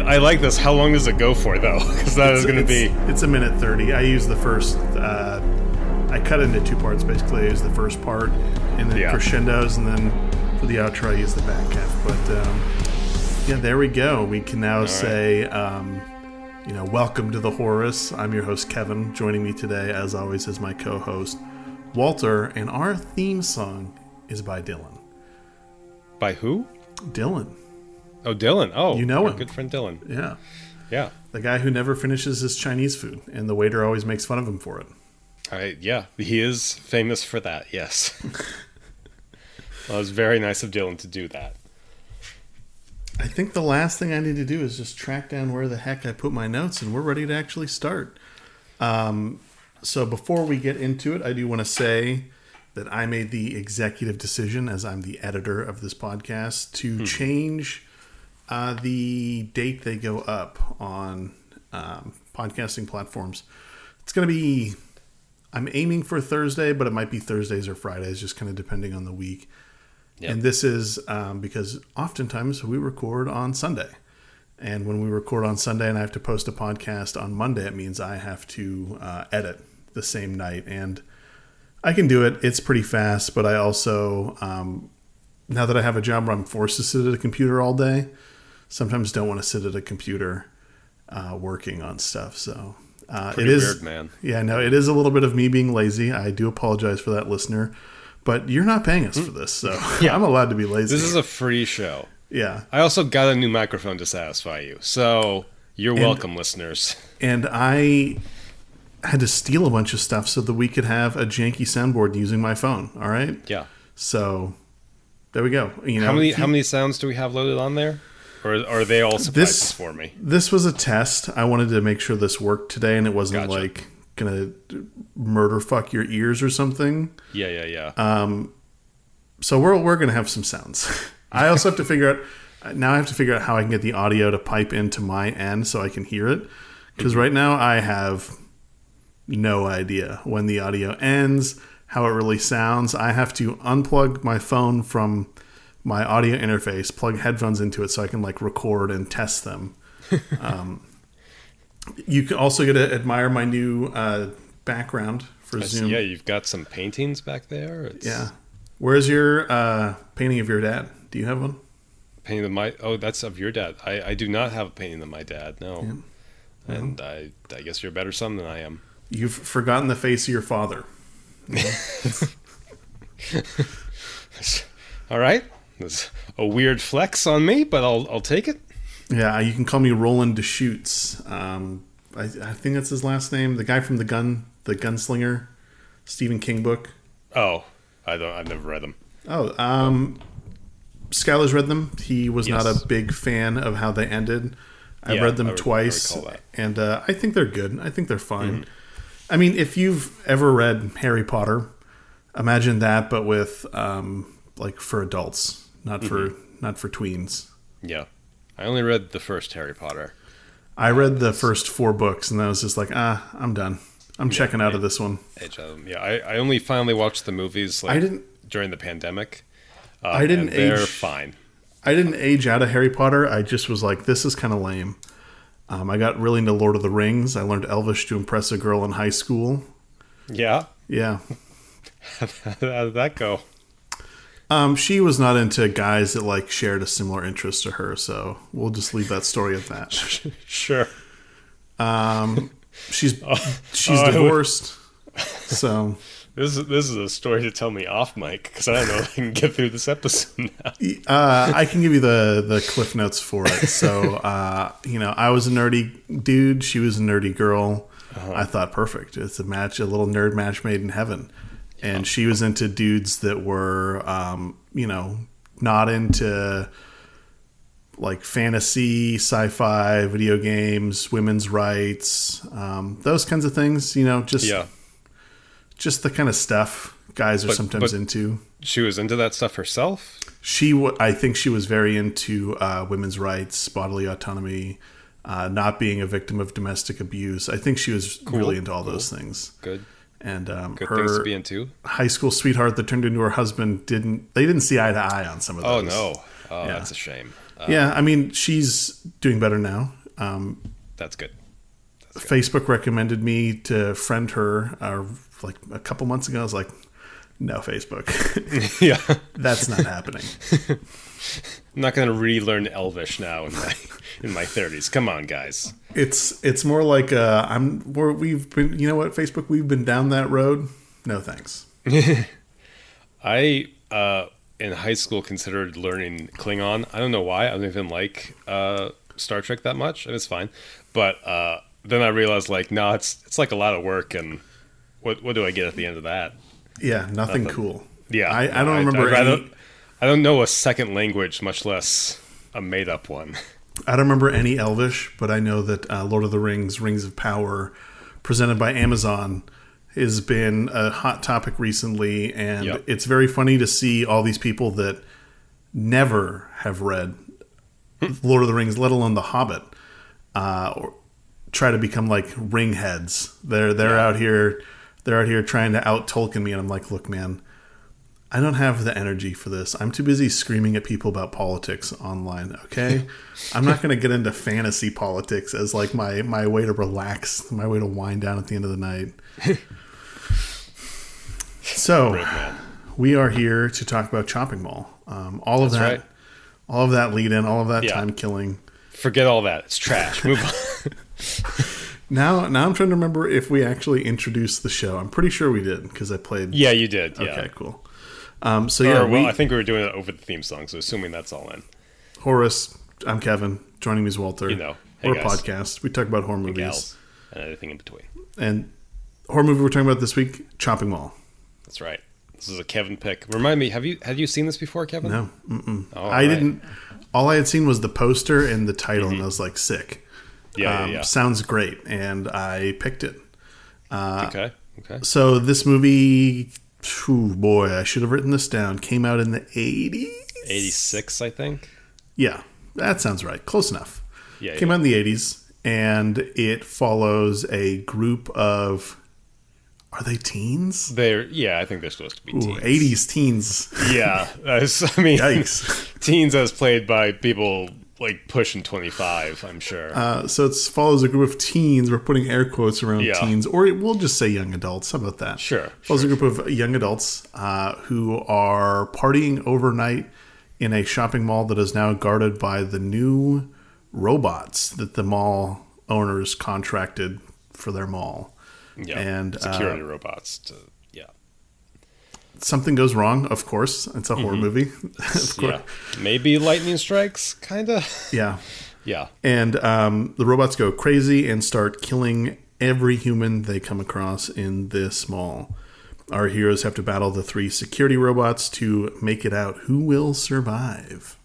I, I like this. How long does it go for though? Because that that is going to be. It's a minute thirty. I use the first. Uh, I cut into two parts. Basically, I use the first part and then Yeah. crescendos, and then for the outro, I use the back half. But um, yeah, there we go. We can now say, um, you know, welcome to the Horus. I'm your host Kevin. Joining me today, as always, is my co-host Walter, and our theme song is by Dylan. By who? Dylan, Oh, Dylan. Oh, You know him. Good friend Dylan. yeah, Yeah. the guy who never finishes his Chinese food, and the waiter always makes fun of him for it. I, yeah, he is famous for that. Yes. well, it was very nice of Dylan to do that. I think the last thing I need to do is just track down where the heck I put my notes, and we're ready to actually start. Um, so before we get into it, I do want to say that I made the executive decision, as I'm the editor of this podcast, to change uh, the date they go up on um, podcasting platforms. It's going to be, I'm aiming for Thursday, but it might be Thursdays or Fridays, just kind of depending on the week. Yep. And this is um, because oftentimes we record on Sunday. And when we record on Sunday and I have to post a podcast on Monday, it means I have to uh, edit the same night. And I can do it, it's pretty fast, but I also, um, now that I have a job where I'm forced to sit at a computer all day, sometimes don't want to sit at a computer uh, working on stuff. So uh, it is. weird, man. Yeah, no, it is a little bit of me being lazy. I do apologize for that, listener. But you're not paying us for this, so I'm allowed to be lazy. This is a free show. yeah, I also got a new microphone to satisfy you. So you're welcome, listeners. and I had to steal a bunch of stuff so that we could have a janky soundboard using my phone. All right, Yeah. so there we go. You know, How many how many sounds do we have loaded on there? Or, are they all surprises This- for me? This was a test. I wanted to make sure this worked today, and it wasn't Gotcha. like gonna murder fuck your ears or something. Yeah, yeah, yeah. Uh, So we're we're gonna have some sounds. I also have to figure out now. I have to figure out how I can get the audio to pipe into my end so I can hear it. Because right now I have no idea when the audio ends, how it really sounds. I have to unplug my phone from my audio interface, plug headphones into it so I can like record and test them. um, you can also get to admire my new uh, background for I see- Zoom. yeah, you've got some paintings back there. It's Yeah. Where's your uh, painting of your dad? Do you have one? painting of my oh, that's of your dad. I, I do not have a painting of my dad. No. And I I guess you're a better son than I am. You've forgotten the face of your father. All right. That's a weird flex on me, but I'll I'll take it. Yeah, you can call me Roland Deschutes. Um, I, I think that's his last name. The guy from the gun, the gunslinger, Stephen King book. Oh, I don't. I've never read them. Oh, um, Skylar's read them. He was not a big fan of how they ended. I Yeah, read them I I twice, that. and uh, I think they're good. I think they're fine. Mm-hmm. I mean, if you've ever read Harry Potter, imagine that, but with um, like for adults, not for Mm-hmm. not for tweens. Yeah, I only read the first Harry Potter. I read the first four books, and I was just like, ah, I'm done. I'm checking out of this one. Age of them. Yeah, I, I only finally watched the movies like I didn't. during the pandemic. Uh, I didn't and they're age- fine. I didn't age out of Harry Potter. I just was like, this is kind of lame. Um, I got really into Lord of the Rings. I learned Elvish to impress a girl in high school. Yeah, Yeah. how did that go? Um, she was not into guys that like shared a similar interest to her, so we'll just leave that story at that. Sure. She's she's oh, I would- divorced, so This is this is a story to tell me off mic because I don't know if I can get through this episode now. uh, I can give you the the cliff notes for it. So uh, you know, I was a nerdy dude. She was a nerdy girl. I thought perfect. It's a match, a little nerd match made in heaven. And she was into dudes that were, um, you know, not into like fantasy, sci-fi, video games, women's rights, um, those kinds of things. You know, just Yeah, just the kind of stuff guys are But- sometimes but- into. she was into that stuff herself. She, w- I think, she was very into uh, women's rights, bodily autonomy, uh, not being a victim of domestic abuse. I think she was really into all those things. Good, And um, good things her to be into. high school sweetheart that turned into her husband didn't. They didn't see eye to eye on some of those. Oh no, oh Yeah. that's a shame. yeah, I mean, she's doing better now. Um, That's good. Facebook recommended me to friend her uh, like a couple months ago. I was like, no, Facebook. yeah, That's not happening. I'm not going to relearn Elvish now in my in my 30s. Come on, guys. It's it's more like uh, I'm. We're, we've been. You know what, Facebook? We've been down that road. No thanks. I uh, in high school considered learning Klingon. I don't know why. I don't even like uh, Star Trek that much, and it's fine. But uh, then I realized, like, no, it's it's like a lot of work, and what what do I get at the end of that? Yeah, nothing, Nothing. cool. Yeah, I, I don't remember. I'd rather- any, I don't know a second language, much less a made up one. I don't remember any Elvish, but I know that uh, Lord of the Rings: Rings of Power, presented by Amazon, has been a hot topic recently, and Yep. it's very funny to see all these people that never have read Lord of the Rings, let alone The Hobbit, uh, or try to become like ring heads. They're they're Yeah. out here, they're out here trying to out Tolkien me, and I'm like, look, man. I don't have the energy for this. I'm too busy screaming at people about politics online. Okay, I'm not going to get into fantasy politics as like my my way to relax, my way to wind down at the end of the night. so we are here to talk about Chopping Mall. Um, all of That's that, right. all of that lead in, all of that Yeah. time killing. Forget all that. It's trash. Move on. Now, now I'm trying to remember if we actually introduced the show. I'm pretty sure we did because I played. yeah, you did. Yeah. Okay, cool. Um, so yeah, Or, well, we, I think we were doing it over the theme song, so assuming that's all in. Horace. I'm Kevin. Joining me is Walter. You know. Hey, We're a guys. podcast. We talk about horror movies. Gals and everything in between. And horror movie we're talking about this week, Chopping Mall. That's right. This is a Kevin pick. Remind me, have you have you seen this before, Kevin? No, I right. didn't. All I had seen was the poster and the title, and I was like, sick. Mm-hmm. Yeah, Um, yeah, yeah. Sounds great, and I picked it. okay. Okay. So this movie, phew, boy, I should have written this down. Came out in the eighties. 86, I think. Yeah, that sounds right. Close enough. Yeah. Came yeah. out in the eighties, and it follows a group of. Are they teens? They're yeah, I think they're supposed to be Ooh, teens. 80s teens. Yeah, I mean, Yikes. teens as played by people like pushing 25. I'm sure. Uh, so it follows a group of teens. We're putting air quotes around Yeah. teens, or we'll just say young adults. How about that? Sure, Follows a group of young adults uh, who are partying overnight in a shopping mall that is now guarded by the new robots that the mall owners contracted for their mall. yeah, and, uh, security robots. To, Something goes wrong, of course. It's a horror movie. of course. Mm-hmm. yeah. Maybe lightning strikes, kind of. yeah. Yeah, And um, the robots go crazy and start killing every human they come across in this mall. Our heroes have to battle the three security robots to make it out who will survive.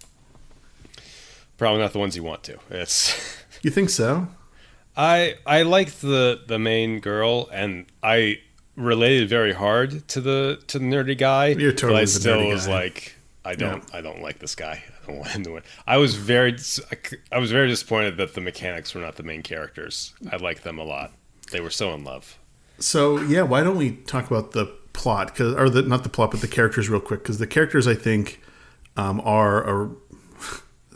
probably not the ones you want to. It's. You think so? I I liked the the main girl, and I related very hard to the to the nerdy guy. You're but I still was guy. like, I don't I don't like this guy. I don't want him to win. I was very I was very disappointed that the mechanics were not the main characters. I liked them a lot. They were so in love. So yeah, why don't we talk about the plot? Cause, or the not the plot, but the characters real quick? Because the characters, I think, um, are, are.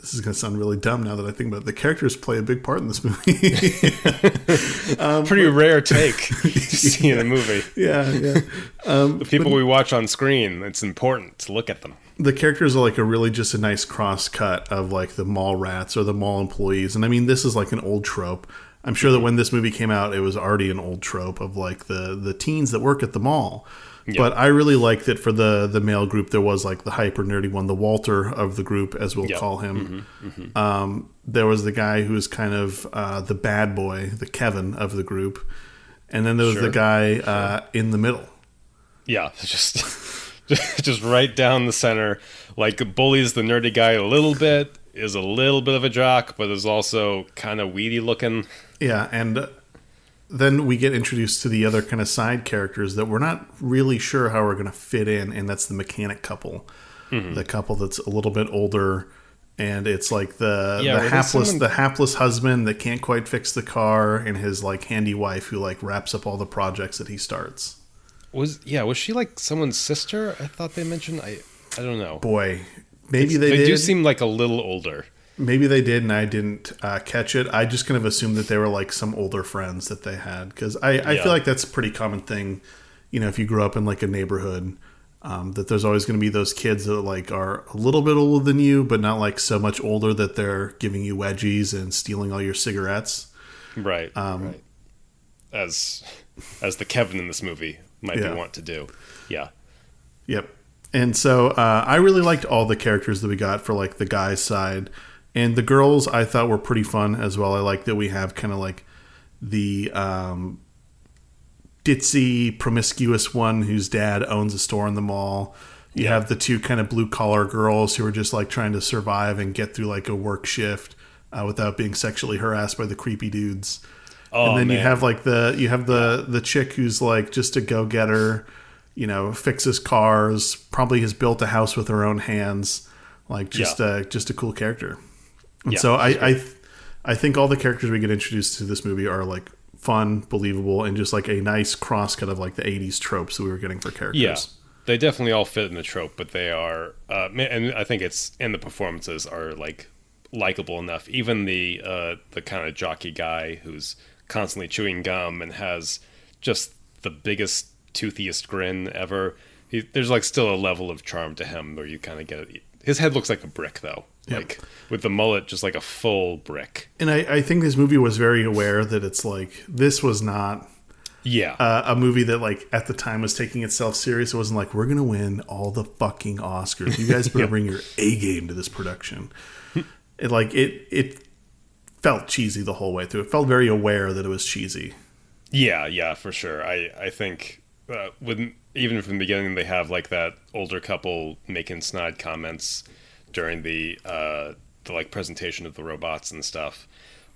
This is going to sound really dumb now that I think about it. The characters play a big part in this movie. Um, Pretty rare take to see in a movie. yeah, yeah. Um, The people we watch on screen, it's important to look at them. the characters are like a really just a nice cross cut of like the mall rats or the mall employees and i mean this is like an old trope i'm sure that when this movie came out it was already an old trope of like the the teens that work at the mall but i really like that for the the male group. There was like the hyper nerdy one the walter of the group as we'll call him. Um there was the guy who was kind of uh the bad boy the kevin of the group. And then there was Sure. the guy uh in the middle. Yeah, just just right down the center. Like bullies the nerdy guy a little bit, is a little bit of a jock, but is also kind of weedy looking. Yeah, and then we get introduced to the other kind of side characters that we're not really sure how we're going to fit in, and that's the mechanic couple, Mm-hmm. the couple that's a little bit older, and it's like the Yeah, the hapless someone- the hapless husband that can't quite fix the car, and his like handy wife who like wraps up all the projects that he starts. Was yeah, was she like someone's sister? I thought they mentioned. I I don't know. Boy, maybe they, they do seem like a little older. Maybe they did and I didn't uh, catch it. I just kind of assumed that they were like some older friends that they had because I, I Yeah. feel like that's a pretty common thing. You know, if you grew up in like a neighborhood, um, that there's always going to be those kids that like are a little bit older than you, but not like so much older that they're giving you wedgies and stealing all your cigarettes. Right. Um, right. As as the Kevin in this movie might Yeah. be want to do. Yeah. Yep. And so uh, I really liked all the characters that we got for like the guys' side, and the girls I thought were pretty fun as well. I like that we have kind of like the um, ditzy, promiscuous one whose dad owns a store in the mall. You Yeah. have the two kind of blue collar girls who are just like trying to survive and get through like a work shift uh, without being sexually harassed by the creepy dudes Oh, and then you have like the you have the the chick who's like just a go getter, you know, fixes cars, probably has built a house with her own hands, like just Yeah. a just a cool character. And Yeah, so I I I think all the characters we get introduced to this movie are like fun, believable, and just like a nice cross cut of like the '80s tropes that we were getting for characters. Yeah, they definitely all fit in the trope, but they are, uh, and I think it's and the performances are like likable enough. Even the uh, the kind of jockey guy who's constantly chewing gum and has just the biggest toothiest grin ever. He, there's like still a level of charm to him where you kind of get it. His head looks like a brick though, Yep. like with the mullet, just like a full brick. And I, I think this movie was very aware that it's like this was not Yeah, uh, a movie that like at the time was taking itself serious. It wasn't like we're gonna win all the fucking Oscars. You guys better bring your A game to this production. it like it it felt cheesy the whole way through. It felt very aware that it was cheesy. Yeah, yeah, for sure. I I think uh, when even from the beginning they have like that older couple making snide comments during the uh the like presentation of the robots and stuff,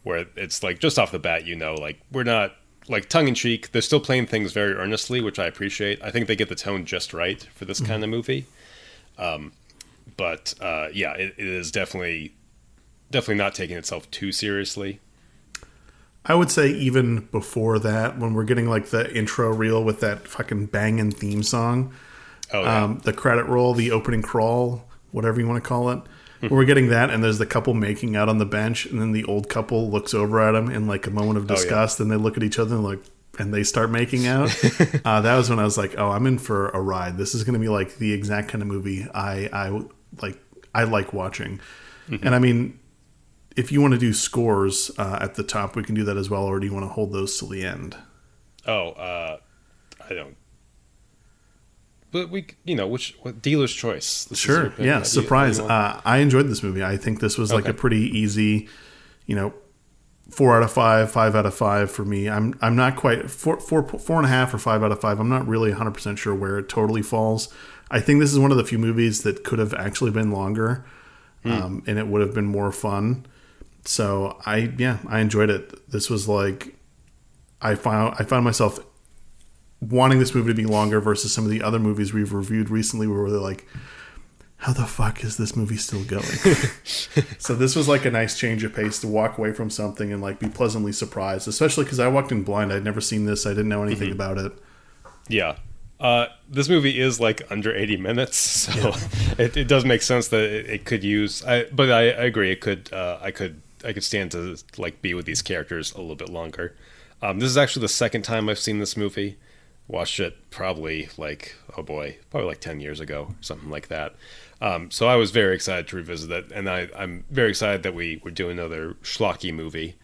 where it's like just off the bat you know like we're not like tongue in cheek. They're still playing things very earnestly, which I appreciate. I think they get the tone just right for this kind of movie. Um, but uh, yeah, it, it is definitely definitely not taking itself too seriously. I would say even before that, when we're getting like the intro reel with that fucking banging theme song, Oh yeah. um, the credit roll, the opening crawl, whatever you want to call it. Hmm. We're getting that, and there's the couple making out on the bench, and then the old couple looks over at him in like a moment of Oh, yeah. disgust, and they look at each other and like, and they start making out. uh, that was when I was like, oh, I'm in for a ride. This is going to be like the exact kind of movie I I like. I like watching, Mm-hmm. and I mean, if you want to do scores uh, at the top, we can do that as well, or do you want to hold those till the end? Oh, uh, I don't. But we, you know, which what, dealer's choice. This Sure. Yeah. Surprise. you Uh, I enjoyed this movie. I think this was like Okay. a pretty easy, you know, four out of five, five out of five for me. I'm I'm not quite four four four and a half or five out of five. I'm not really 100 percent sure where it totally falls. I think this is one of the few movies that could have actually been longer, Hmm. um, and it would have been more fun. So I yeah I enjoyed it. This was like I found I found myself wanting this movie to be longer versus some of the other movies we've reviewed recently where they're like how the fuck is this movie still going? so this was like a nice change of pace to walk away from something and like be pleasantly surprised, especially because I walked in blind. I'd never seen this. I didn't know anything about it. Yeah. Uh, this movie is like under 80 minutes, so it, it does make sense that it, it could use. I, but I, I agree. It could. Uh, I could. I could stand to like be with these characters a little bit longer. Um, this is actually the second time I've seen this movie. Watched it probably like oh boy, probably like 10 years ago, something like that. Um, so I was very excited to revisit it, and I, I'm very excited that we we're doing another schlocky movie.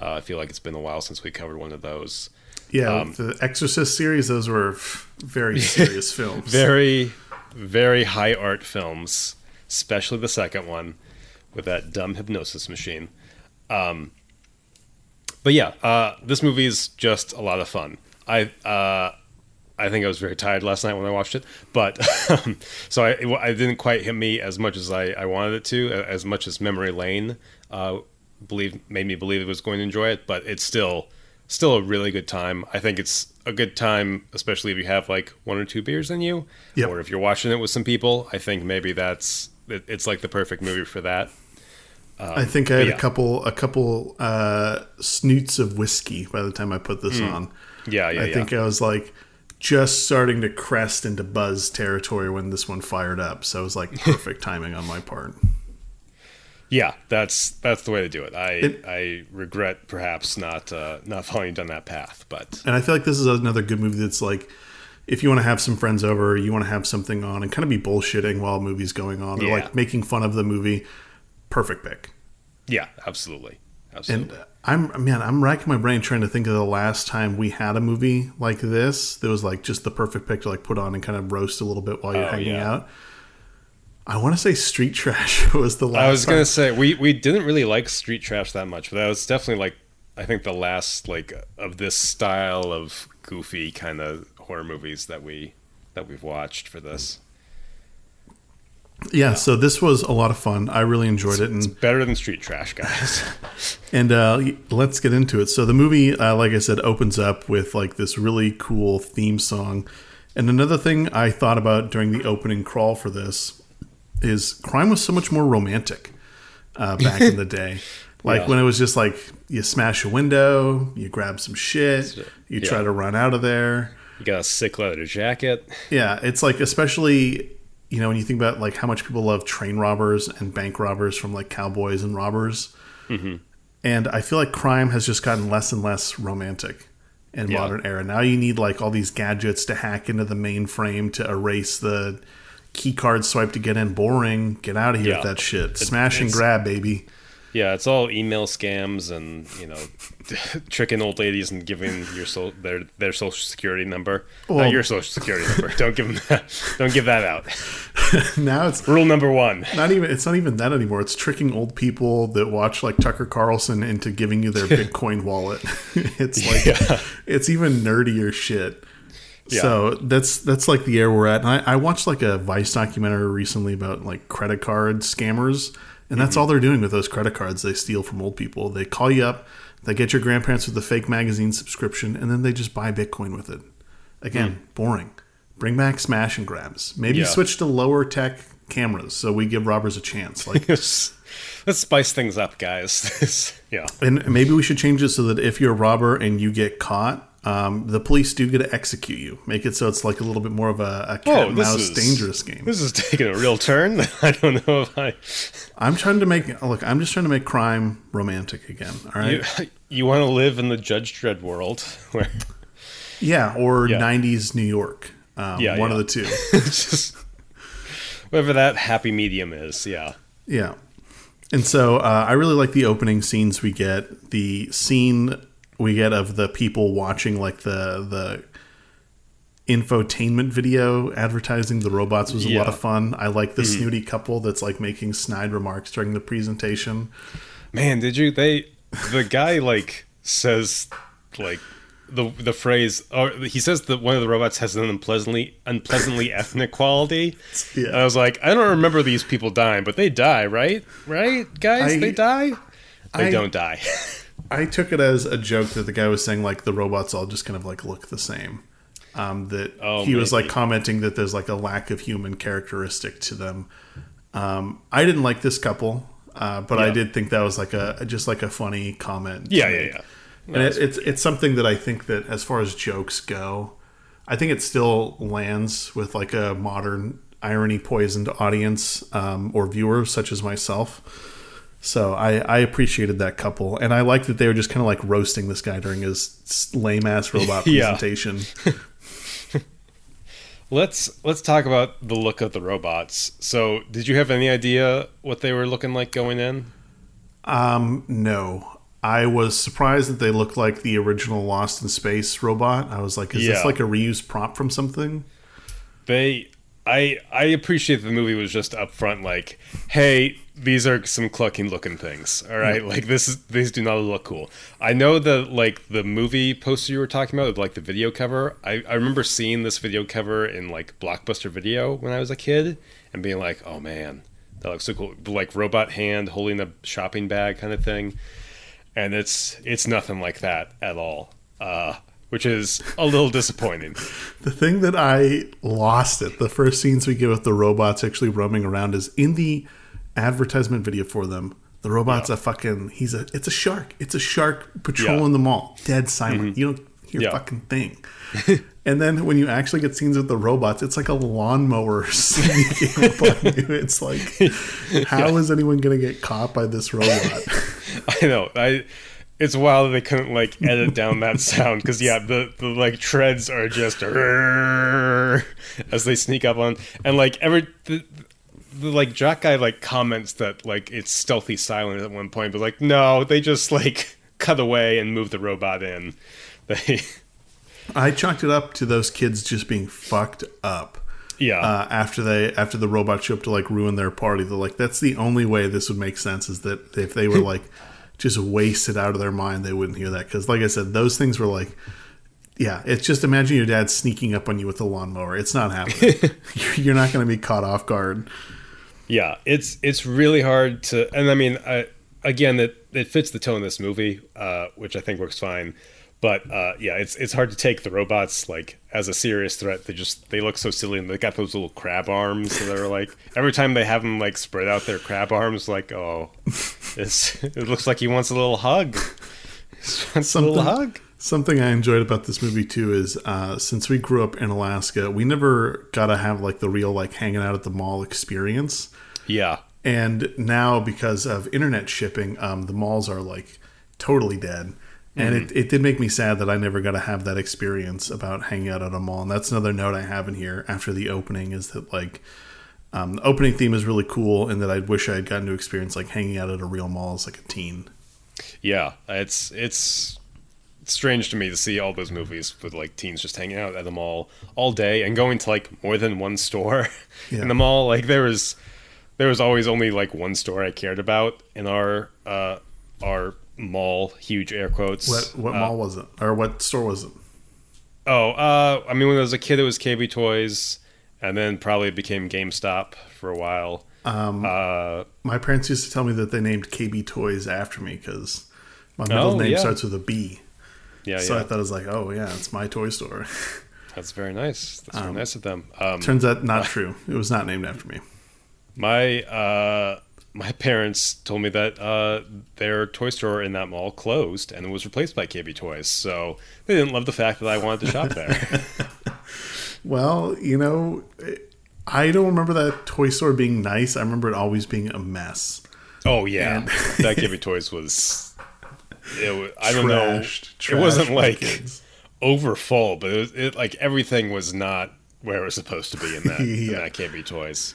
Uh, I feel like it's been a while since we covered one of those. Yeah, Um, the Exorcist series; those were very serious films. very very high art films especially the second one with that dumb hypnosis machine um, but yeah uh, this movie is just a lot of fun i uh, i think i was very tired last night when i watched it but um, so I, didn't quite hit me as much as i, I wanted it to as much as memory lane uh, believe made me believe it was going to enjoy it but it's still still a really good time i think it's a good time especially if you have like one or two beers in you Yep. or if you're watching it with some people i think maybe that's it, it's like the perfect movie for that I think I had yeah. a couple a couple uh, snoots of whiskey by the time I put this on. yeah yeah I yeah think I was like just starting to crest into buzz territory when this one fired up. So it was like perfect timing on my part. Yeah, that's that's the way to do it. I It- I regret perhaps not uh, not following down that path, but And I feel like this is another good movie that's like, if you want to have some friends over, you want to have something on and kind of be bullshitting while a movie's going on, or Yeah. like making fun of the movie, perfect pick. yeah, absolutely, And absolutely. I'm man, I'm racking my brain trying to think of the last time we had a movie like this that was like just the perfect pick to like put on and kind of roast a little bit while you're Oh, hanging yeah. out. I want to say Street Trash was the last. I was gonna say we we didn't really like Street Trash that much, but that was definitely like I think the last like of this style of goofy kind of horror movies that we that we've watched for this. Yeah, so this was a lot of fun. I really enjoyed it, and Better than Street Trash, guys. And uh, let's get into it. So the movie, uh, like I said, opens up with like this really cool theme song. And another thing I thought about during the opening crawl for this is crime was so much more romantic uh, back in the day. Like Yeah. when it was just like you smash a window, you grab some shit, you try to run out of there. you got a sick leather jacket. Yeah, it's like especially you know when you think about like how much people love train robbers and bank robbers from like cowboys and robbers, mm-hmm. and I feel like crime has just gotten less and less romantic in Yeah. modern era. Now you need like all these gadgets to hack into the mainframe to erase the key card swipe to get in. Boring. Get out of here Yeah. with that shit. Smash and grab, baby. Yeah, it's all email scams and you know, tricking old ladies and giving your so their their social security number. Well- Not your social security number. Don't give them that. Don't give that out. now it's Rule number one. not even it's not even that anymore. It's tricking old people that watch like Tucker Carlson into giving you their Bitcoin wallet. it's like Yeah. it's even nerdier shit. Yeah. So that's that's like the air we're at. And I, I watched like a Vice documentary recently about like credit card scammers, and that's mm-hmm. all they're doing with those credit cards they steal from old people. They call you up, they get your grandparents with a fake magazine subscription, and then they just buy Bitcoin with it. Again, mm. boring. Bring back smash and grabs. Maybe Yeah. switch to lower tech cameras so we give robbers a chance. Like let's spice things up, guys. yeah. And maybe we should change it so that if you're a robber and you get caught, um, the police do get to execute you. Make it so it's like a little bit more of a, a cat and mouse dangerous game. This is taking a real turn. I don't know if I. I'm trying to make look. I'm just trying to make crime romantic again. All right. You, you want to live in the Judge Dredd world where yeah, or Yeah. '90s New York. Um, Yeah, one yeah. of the two. just whatever that happy medium is. Yeah. Yeah. And so uh, I really like the opening scenes we get. The scene we get of the people watching like the the infotainment video advertising the robots was a lot Yeah. Mm-hmm. of fun. I like the snooty couple that's like making snide remarks during the presentation. Man, did you? They the guy like says like the the phrase or he says that one of the robots has an unpleasantly unpleasantly ethnic quality. Yeah. I was like, I don't remember these people dying, but they die, right? Right, guys, I- they die. They I- don't die. I took it as a joke that the guy was saying like the robots all just kind of like look the same. Um, that Oh, he was like commenting that there's like a lack of human characteristic to them. Um, I didn't like this couple, uh, but I did think that was like a just like a funny comment. yeah, yeah, yeah. and it, it's it's something that I think that as far as jokes go, I think it still lands with like a modern irony poisoned audience um, or viewer such as myself. So I, I appreciated that couple, and I like that they were just kind of like roasting this guy during his lame ass robot presentation. Let's let's talk about the look of the robots. So, did you have any idea what they were looking like going in? Um, no, I was surprised that they looked like the original Lost in Space robot. I was like, is this like a reused prop from something? They I I appreciate the movie was just upfront like, hey, these are some clucking looking things. All right, like this is these do not look cool. I know the like the movie poster you were talking about, like the video cover. I I remember seeing this video cover in like Blockbuster Video when I was a kid and being like, oh man, that looks so cool. Like robot hand holding a shopping bag kind of thing, and it's it's nothing like that at all. Uh, which is a little disappointing. The thing that I lost it, the first scenes we get with the robots actually roaming around is in the advertisement video for them. The robot's a fucking he's a it's a shark. It's a shark patrolling Yeah. the mall. Dead silent. Mm-hmm. You don't hear Yeah. a fucking thing. And then when you actually get scenes with the robots, it's like a lawnmower sneaking up on you. It's like, how is anyone going to get caught by this robot? I know. I it's wild that they couldn't like edit down that sound because yeah, the the like treads are just as they sneak up on and like every the, the like Jack guy like comments that like it's stealthy silent at one point, but like no, they just like cut away and move the robot in. They I chalked it up to those kids just being fucked up. yeah Uh, after they after the robot show up to like ruin their party, they're like, that's the only way this would make sense is that if they were like just wasted out of their mind, they wouldn't hear that. Because like I said, those things were like, yeah, it's just imagine your dad sneaking up on you with a lawnmower. It's not happening. You're- You're not going to be caught off guard. yeah it's it's really hard to and i mean I, again it it fits the tone of this movie uh which i think works fine but uh yeah it's it's hard to take the robots like as a serious threat they just they look so silly and they got those little crab arms so they're like every time they have them like spread out their crab arms like oh it's it looks like he wants a little hug He wants a little Something- hug Something I enjoyed about this movie too is uh, since we grew up in Alaska, we never got to have like the real like hanging out at the mall experience. yeah And now, because of internet shipping, um, the malls are like totally dead. And it, it did make me sad that I never got to have that experience about hanging out at a mall. And that's another note I have in here after the opening is that like um, the opening theme is really cool, and that I wish I had gotten to experience like hanging out at a real mall as like a teen. yeah it's it's strange to me to see all those movies with like teens just hanging out at the mall all day and going to like more than one store Yeah. in the mall like there was there was always only like one store i cared about in our uh our mall huge air quotes What what Uh, mall was it, or what store was it? oh uh i mean when i was a kid it was kb toys and then probably became gamestop for a while Um, uh My parents used to tell me that they named KB Toys after me because my middle Oh, name yeah. starts with a B. yeah so yeah I thought it was like, oh yeah, it's my toy store. that's very nice that's very Um, nice of them um Turns out not true. It was not named after me. My uh, my parents told me that uh, their toy store in that mall closed and was replaced by KB Toys. So they didn't love the fact that I wanted to shop there. Well, you know, I don't remember that toy store being nice. I remember it always being a mess. oh yeah, And- that KB Toys was. It was, I don't Trashed- know. It wasn't like kids. over full, but it, was, it like everything was not where it was supposed to be in that in that KB Toys.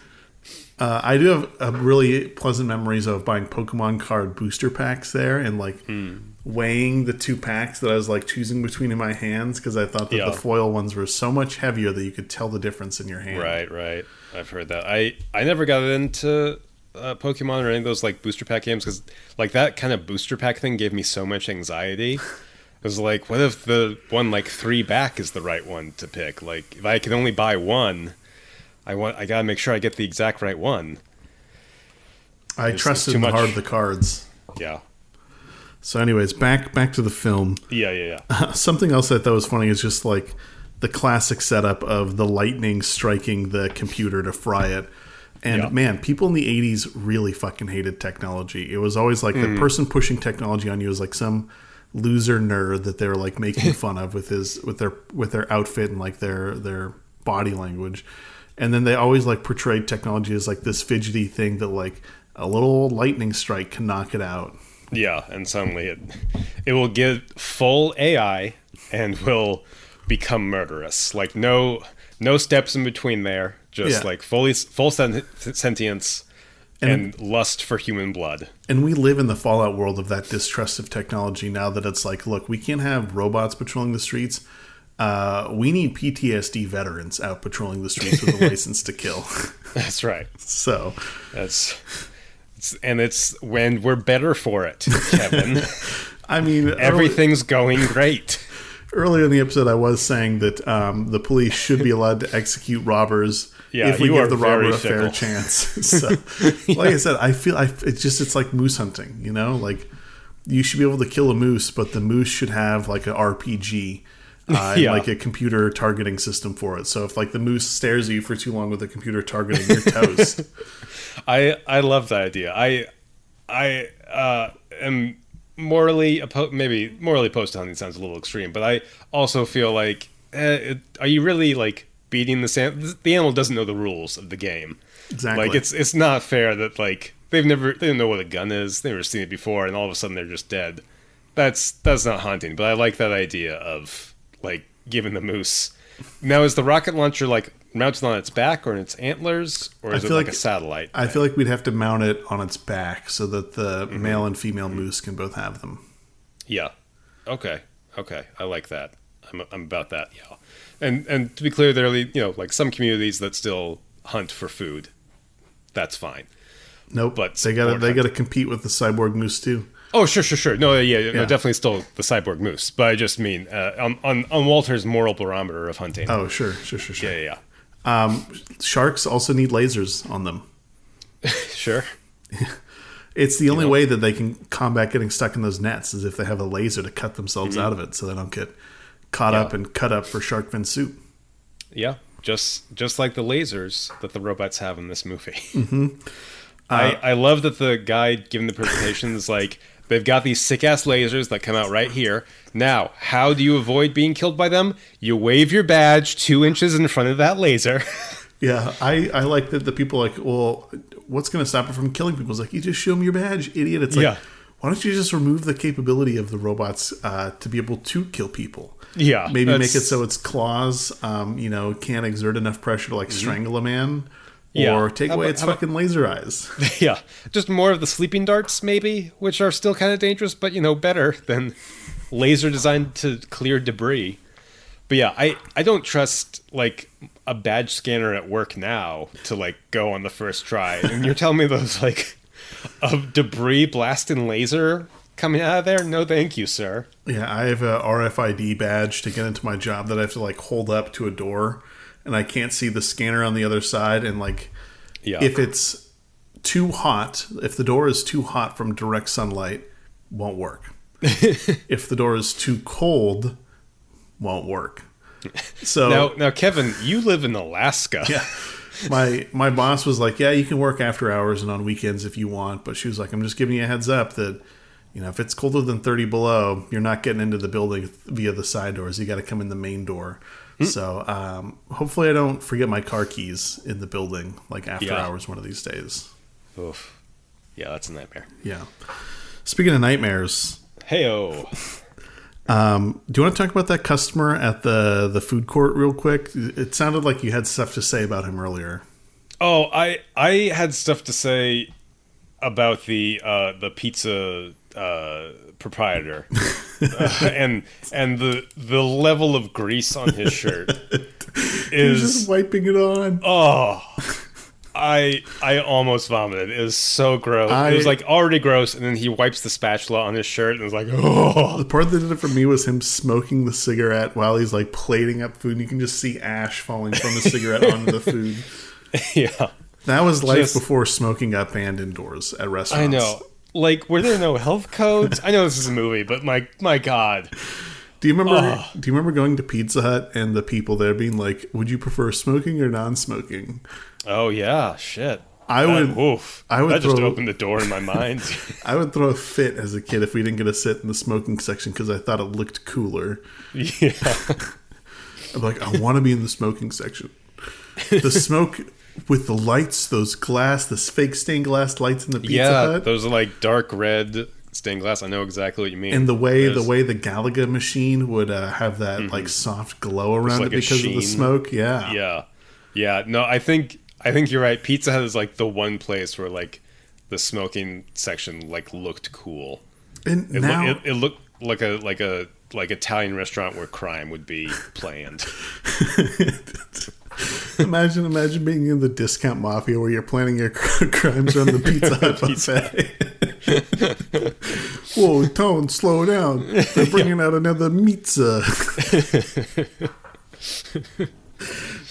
Uh, I do have uh, really pleasant memories of buying Pokemon card booster packs there and like Hmm. weighing the two packs that I was like choosing between in my hands because I thought that Yeah. the foil ones were so much heavier that you could tell the difference in your hand. Right, right. I've heard that. I I never got into uh, Pokemon or any of those like booster pack games because like that kind of booster pack thing gave me so much anxiety. It was like, what if the one like three back is the right one to pick? Like, if I can only buy one, I want I gotta make sure I get the exact right one. I It's- trusted it's the heart of the cards. Yeah, So, anyways, back back to the film. yeah, yeah, yeah. Something else I thought was funny is just like the classic setup of the lightning striking the computer to fry it. And Yeah. man, people in the 80s really fucking hated technology. It was always like the hmm. person pushing technology on you was like some loser nerd that they were like making fun of with his with their with their outfit and like their their body language. And then they always like portrayed technology as like this fidgety thing that like a little lightning strike can knock it out. Yeah, and suddenly it it will give full AI and will become murderous. Like no no steps in between there. Just Yeah. like fully full sen- sentience and, lust for human blood. And we live in the fallout world of that distrust of technology now that it's like, look, we can't have robots patrolling the streets. Uh, we need PTSD veterans out patrolling the streets with a license to kill. That's right. so, That's it's, and it's when we're better for it, Kevin. I mean, early- Everything's going great. earlier in the episode, I was saying that um, the police should be allowed to execute robbers Yeah, if we give the robber a fair chance. so, like I said, I feel I, it's just it's like moose hunting. You know, like you should be able to kill a moose, but the moose should have like an RPG. Uh, Yeah. like a computer targeting system for it. So if like the moose stares at you for too long with a computer targeting, you're toast. I I love that idea. I I uh, am morally opposed. Maybe morally opposed to hunting sounds a little extreme, but I also feel like uh, are you really like beating the sam- the animal doesn't know the rules of the game. Exactly. Like it's it's not fair that like they've never they don't know what a gun is. They've never seen it before, and all of a sudden they're just dead. That's that's not hunting. But I like that idea of like giving the moose. Now is the rocket launcher like mounted on its back or in its antlers, or is it like, like- a satellite? I feel like we'd have to mount it on its back so that the Mm-hmm. male and female moose can both have them. Yeah. Okay. Okay. I like that. I'm, I'm about that. Yeah. And and to be clear, there are you know like some communities that still hunt for food. That's fine. Nope. But they got to they got to compete with the cyborg moose too. Oh sure sure sure. No yeah, yeah. no definitely still the cyborg moose. But I just mean uh, on, on on Walter's moral barometer of hunting. Oh, sure, sure, sure, sure. Yeah yeah. yeah. Um, sharks also need lasers on them. Sure. It's the only way that they can combat getting stuck in those nets is if they have a laser to cut themselves out of it so they don't get caught Mm-hmm. Yeah. up and cut up for shark fin soup. Yeah. Just just like the lasers that the robots have in this movie. Mm-hmm. I I love that the guy giving the presentation is like they've got these sick ass lasers that come out right here. Now, how do you avoid being killed by them? You wave your badge two inches in front of that laser. Yeah, I, I like that the people are like, well, what's going to stop it from killing people? It's like, you just show them your badge, idiot. It's like, Yeah. why don't you just remove the capability of the robots uh, to be able to kill people? Yeah, Maybe make it so its claws, um, you know, can't exert enough pressure to like strangle a man, Mm-hmm. Yeah. or take away about- its how about- fucking laser eyes. yeah, just more of the sleeping darts, maybe, which are still kind of dangerous, but you know, better than laser designed to clear debris. But yeah, I I don't trust like a badge scanner at work now to like go on the first try. And you're telling me those like a debris blasting laser coming out of there? No, thank you, sir. Yeah, I have a RFID badge to get into my job that I have to like hold up to a door, and I can't see the scanner on the other side. And like, Yeah, if it's too hot, if the door is too hot from direct sunlight, won't work. if the door is too cold, won't work. So now now Kevin, you live in Alaska. yeah. My my boss was like, "Yeah, you can work after hours and on weekends if you want," but she was like, "I'm just giving you a heads up that you know if it's colder than 30 below, you're not getting into the building via the side doors. You got to come in the main door." So um, hopefully, I don't forget my car keys in the building like after Yeah. hours one of these days. Oof. Yeah, that's a nightmare. Yeah. Speaking of nightmares, Heyo. um, do you want to talk about that customer at the the food court real quick? It sounded like you had stuff to say about him earlier. Oh, I I had stuff to say about the uh, the pizza uh, proprietor Uh, and and the the level of grease on his shirt He's is just wiping it on. oh. I I almost vomited. It was so gross. it was like already gross, and then he wipes the spatula on his shirt, and it was like, oh, The part that did it for me was him smoking the cigarette while he's like plating up food. And you can just see ash falling from the cigarette onto the food. yeah. That was life Just- before smoking got banned indoors at restaurants. I know. Like, were there no health codes? I know this is a movie, but my my god. Do you remember? Ugh. Do you remember going to Pizza Hut and the people there being like, "Would you prefer smoking or non-smoking?" Oh yeah, shit. I That- would. oof. I would that just throw- opened the door in my mind. I would throw a fit as a kid if we didn't get to sit in the smoking section because I thought it looked cooler. yeah. I'm like, I want to be in the smoking section. The smoke with the lights, those glass, this fake stained glass lights in the Pizza Yeah, Hut. those are like dark red stained glass. I know exactly what you mean. and the way There's- the way the Galaga machine would uh, have that like soft glow around like it because of the smoke. Yeah. Yeah. Yeah. No, I think I think you're right. Pizza Hut is like the one place where like the smoking section like looked cool. And It, now, loo- it, it looked like a like a like Italian restaurant where crime would be planned. imagine imagine being in the discount mafia where you're planning your crimes on the Pizza Hut buffet. Whoa, Tone, slow down. They're bringing out another pizza.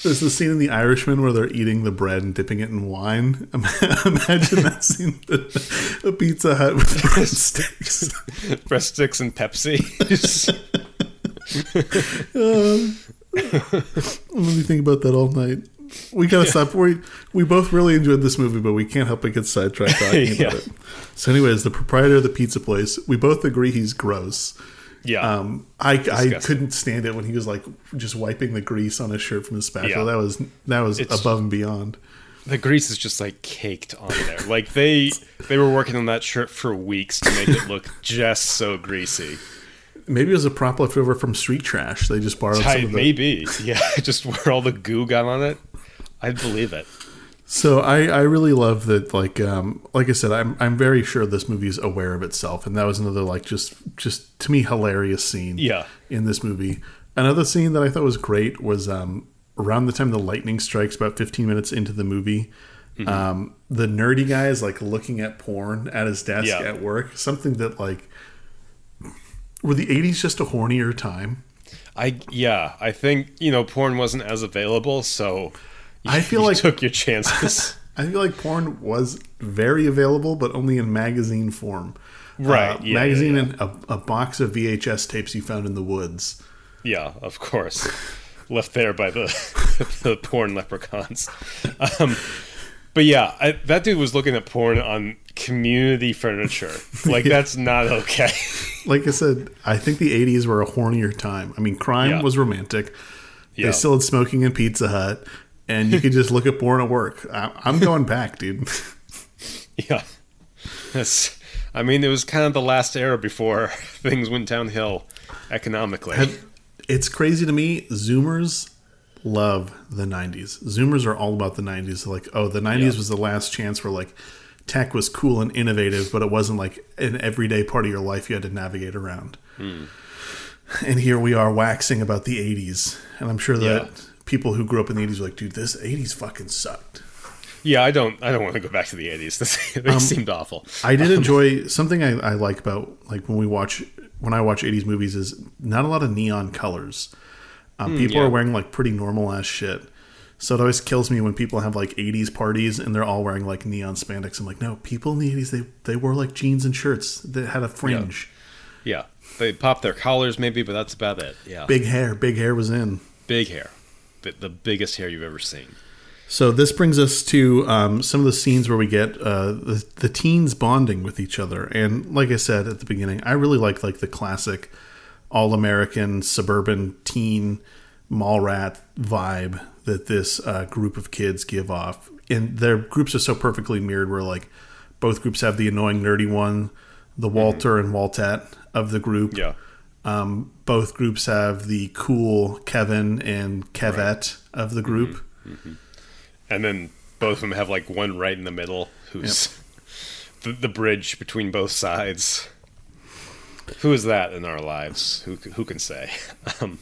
There's the scene in The Irishman where they're eating the bread and dipping it in wine. Imagine that scene, the Pizza Hut with breadsticks. Breadsticks and Pepsi. Um, Let me think about that all night. We gotta stop. We we both really enjoyed this movie, but we can't help but get sidetracked talking Yeah. about it. So, anyways, the proprietor of the pizza place, we both agree he's gross. Yeah. Um, I I couldn't stand it when he was like just wiping the grease on his shirt from his spatula. Yeah. That was that was It's- above and beyond. the grease is just like caked on there. Like they they were working on that shirt for weeks to make it look just so greasy. Maybe it was a prop left over from Street Trash. They just borrowed some I, of the. maybe, yeah, just where all the goo got on it. I'd believe it. So I, I really love that. Like um, like I said, I'm I'm very sure this movie is aware of itself, and that was another like just just to me hilarious scene. Yeah. In this movie, another scene that I thought was great was um around the time the lightning strikes, about 15 minutes into the movie. Mm-hmm. Um, the nerdy guy is like looking at porn at his desk Yeah. at work. Something that like were the 80s just a hornier time? I yeah, I think you know porn wasn't as available, so you, I feel like- took your chances. I feel like porn was very available, but only in magazine form. Right, Uh, yeah, magazine yeah, and a, a box of VHS tapes you found in the woods. yeah, of course, left there by the the porn leprechauns. Um, but yeah, I, that dude was looking at porn on community furniture. Like that's not okay. Like I said, I think the 80s were a hornier time. I mean, crime Yeah. was romantic. Yeah. They still had smoking in Pizza Hut, and you could just look at porn at work. I, I'm going back, dude. Yeah. That's I mean, it was kind of the last era before things went downhill economically. It's crazy to me. Zoomers love the 90s. Zoomers are all about the 90s. Like, oh, the 90s Yeah. was the last chance where like tech was cool and innovative, but it wasn't like an everyday part of your life you had to navigate around. Hmm. And here we are waxing about the 80s. And I'm sure that Yeah. people who grew up in the 80s were like, dude, this 80s fucking sucked. yeah, I don't I don't want to go back to the 80s. they Um, seemed awful. I did enjoy something I, I like about like when we watch when I watch 80s movies is not a lot of neon colors. Um, people yeah. are wearing like pretty normal ass shit. So it always kills me when people have like 80s parties and they're all wearing like neon spandex. I'm like, no, people in the 80s they they wore like jeans and shirts that had a fringe. Yeah. They popped their collars maybe, but that's about it. Yeah. Big hair, big hair was in. Big hair. The, the biggest hair you've ever seen. So this brings us to um, some of the scenes where we get uh, the, the teens bonding with each other, and like I said at the beginning, I really like like the classic all American suburban teen mall rat vibe that this uh, group of kids give off, and their groups are so perfectly mirrored. Where like both groups have the annoying nerdy one, the Walter and Waltet of the group. Yeah. Um, both groups have the cool Kevin and Kevette of the group. And then both of them have like one right in the middle who's the, the bridge between both sides. Who is that in our lives? Who who can say? Um,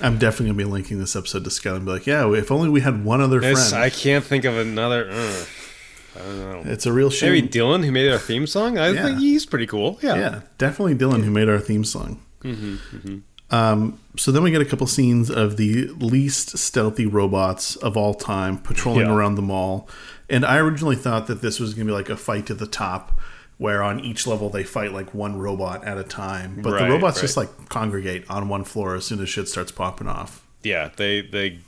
I'm definitely gonna be linking this episode to Scott and be like, "Yeah, if only we had one other friend." I can't think of another. Uh, I don't know. it's a real shame. Maybe Dylan, who made our theme song. I Yeah. think he's pretty cool. Yeah. yeah, definitely Dylan who made our theme song. Um, so then we get a couple scenes of the least stealthy robots of all time patrolling Yeah. around the mall, and I originally thought that this was gonna be like a fight to the top. Where on each level they fight like one robot at a time, but the robots right. just like congregate on one floor as soon as shit starts popping off. Yeah, they they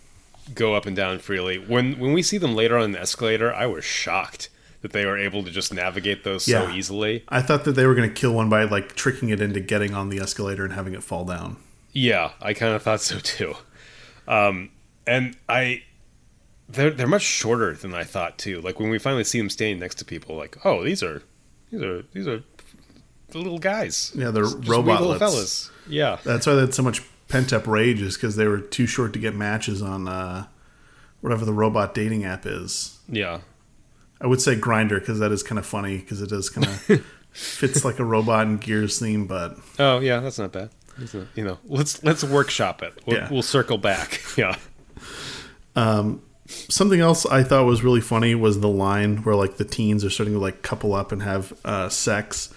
go up and down freely. When when we see them later on the escalator, I was shocked that they were able to just navigate those so easily. I thought that they were going to kill one by like tricking it into getting on the escalator and having it fall down. Yeah, I kind of thought so too. Um, and I, they're they're much shorter than I thought too. Like when we finally see them standing next to people, like, oh, these are these are these are the little guys. Yeah, they're Just wee little fellas. Yeah, That's why they had so much pent up rage is because they were too short to get matches on uh, whatever the robot dating app is. yeah. I would say Grindr because that is kind of funny because it does kind of fits like a robot and Gears theme, but Oh yeah, that's not bad. That's not- you know, let's let's workshop it. We'll, Yeah. we'll circle back. Yeah. Something else I thought was really funny was the line where like the teens are starting to like couple up and have uh, sex.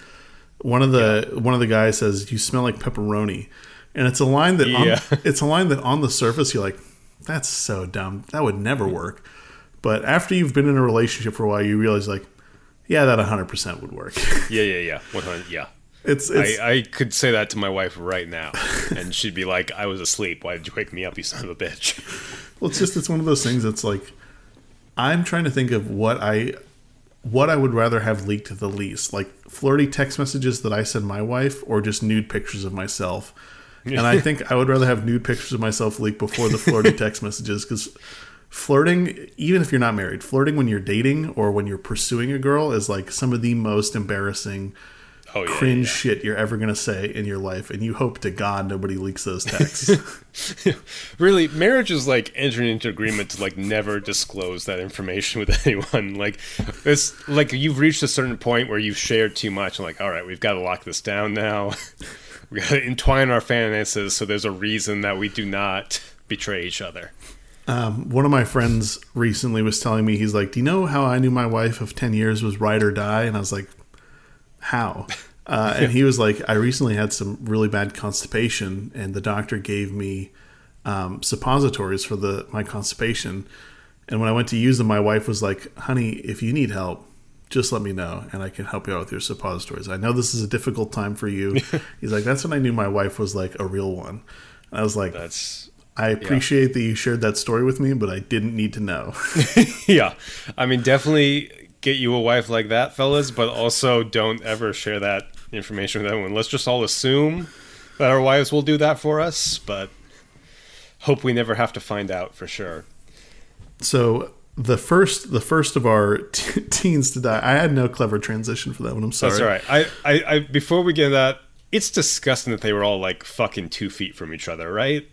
One of the one of the guys says, "You smell like pepperoni," and it's a line that Yeah. on, it's a line that on the surface you're like, "That's so dumb. That would never work." But after you've been in a relationship for a while, you realize like, yeah, that 100 percent would work. Yeah, yeah, yeah. One hundred. Yeah. It's it's I, I could say that to my wife right now, and she'd be like, "I was asleep. Why did you wake me up, you son of a bitch?" Well, it's just it's one of those things that's like I'm trying to think of what I what I would rather have leaked the least, like flirty text messages that I send my wife, or just nude pictures of myself. And I think I would rather have nude pictures of myself leaked before the flirty text messages because flirting, even if you're not married, flirting when you're dating or when you're pursuing a girl is like some of the most embarrassing, Oh yeah. cringe shit you're ever gonna say in your life. And you hope to God nobody leaks those texts. really, marriage is like entering into agreement to like never disclose that information with anyone. Like it's like you've reached a certain point where you've shared too much. I'm like, all right, we've got to lock this down now. we got to entwine our finances so there's a reason that we do not betray each other. Um, one of my friends recently was telling me, he's like, Do you know how I knew my wife of 10 years was ride or die? And I was like, How? Uh, and he was like, I recently had some really bad constipation, and the doctor gave me um, suppositories for the my constipation. And when I went to use them, my wife was like, Honey, if you need help, just let me know and I can help you out with your suppositories. I know this is a difficult time for you. He's like, That's when I knew my wife was like a real one. And I was like, That's I appreciate that you shared that story with me, but I didn't need to know. yeah. I mean, definitely get you a wife like that, fellas, but also don't ever share that information with anyone. Let's just all assume that our wives will do that for us, but hope we never have to find out for sure. so the first, the first of our t- teens to die. I had no clever transition for that one. I'm sorry. That's all right. I, I, I, before we get that, it's disgusting that they were all like fucking two feet from each other, right?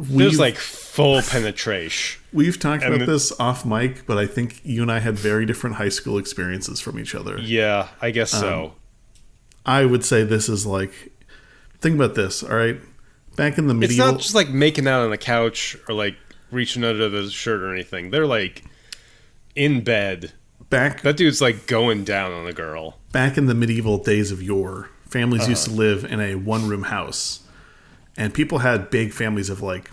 There's like full penetration. we've talked and about the- this off mic, but I think you and I had very different high school experiences from each other. Yeah, I guess so. Um, I would say this is like, think about this. All right, back in the medieval it's not just like making out on the couch or like reaching under the shirt or anything. They're like in bed. back That dude's like going down on a girl. back in the medieval days of yore, families used uh-huh. to live in a one room house. And people had big families of like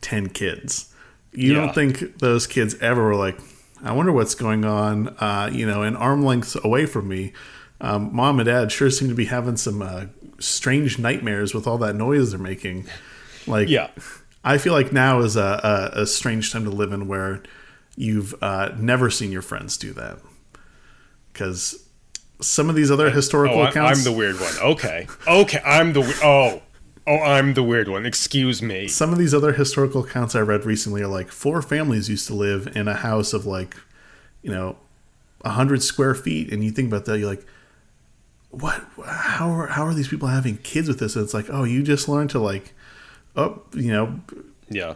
10 kids. You Yeah. don't think those kids ever were like, I wonder what's going on, uh, you know, an arm length away from me. Um, Mom and dad sure seem to be having some uh, strange nightmares with all that noise they're making. Like, Yeah. I feel like now is a, a, a strange time to live in where you've uh, never seen your friends do that. Because some of these other historical Oh, I, accounts. I'm the weird one. Okay. Okay, I'm the oh. Oh, I'm the weird one. Excuse me. some of these other historical accounts I read recently are like four families used to live in a house of like, you know, a hundred square feet, and you think about that, you're like, what? How are how are these people having kids with this? And it's like, oh, you just learned to like, oh, you know, Yeah.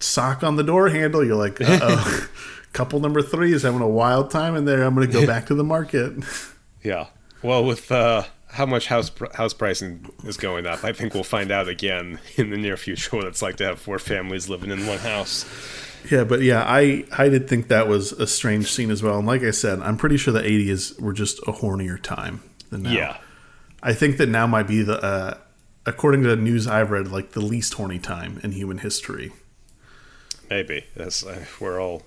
sock on the door handle. You're like, uh oh, couple number three is having a wild time in there. I'm going to go back to the market. Yeah. Well, with uh, how much house house pricing is going up, I think we'll find out again in the near future what it's like to have four families living in one house. Yeah, but yeah, I I did think that was a strange scene as well. And like I said, I'm pretty sure the 80s were just a hornier time than now. Yeah. I think that now might be the, uh, according to the news I've read, like the least horny time in human history. Maybe. That's uh, we're all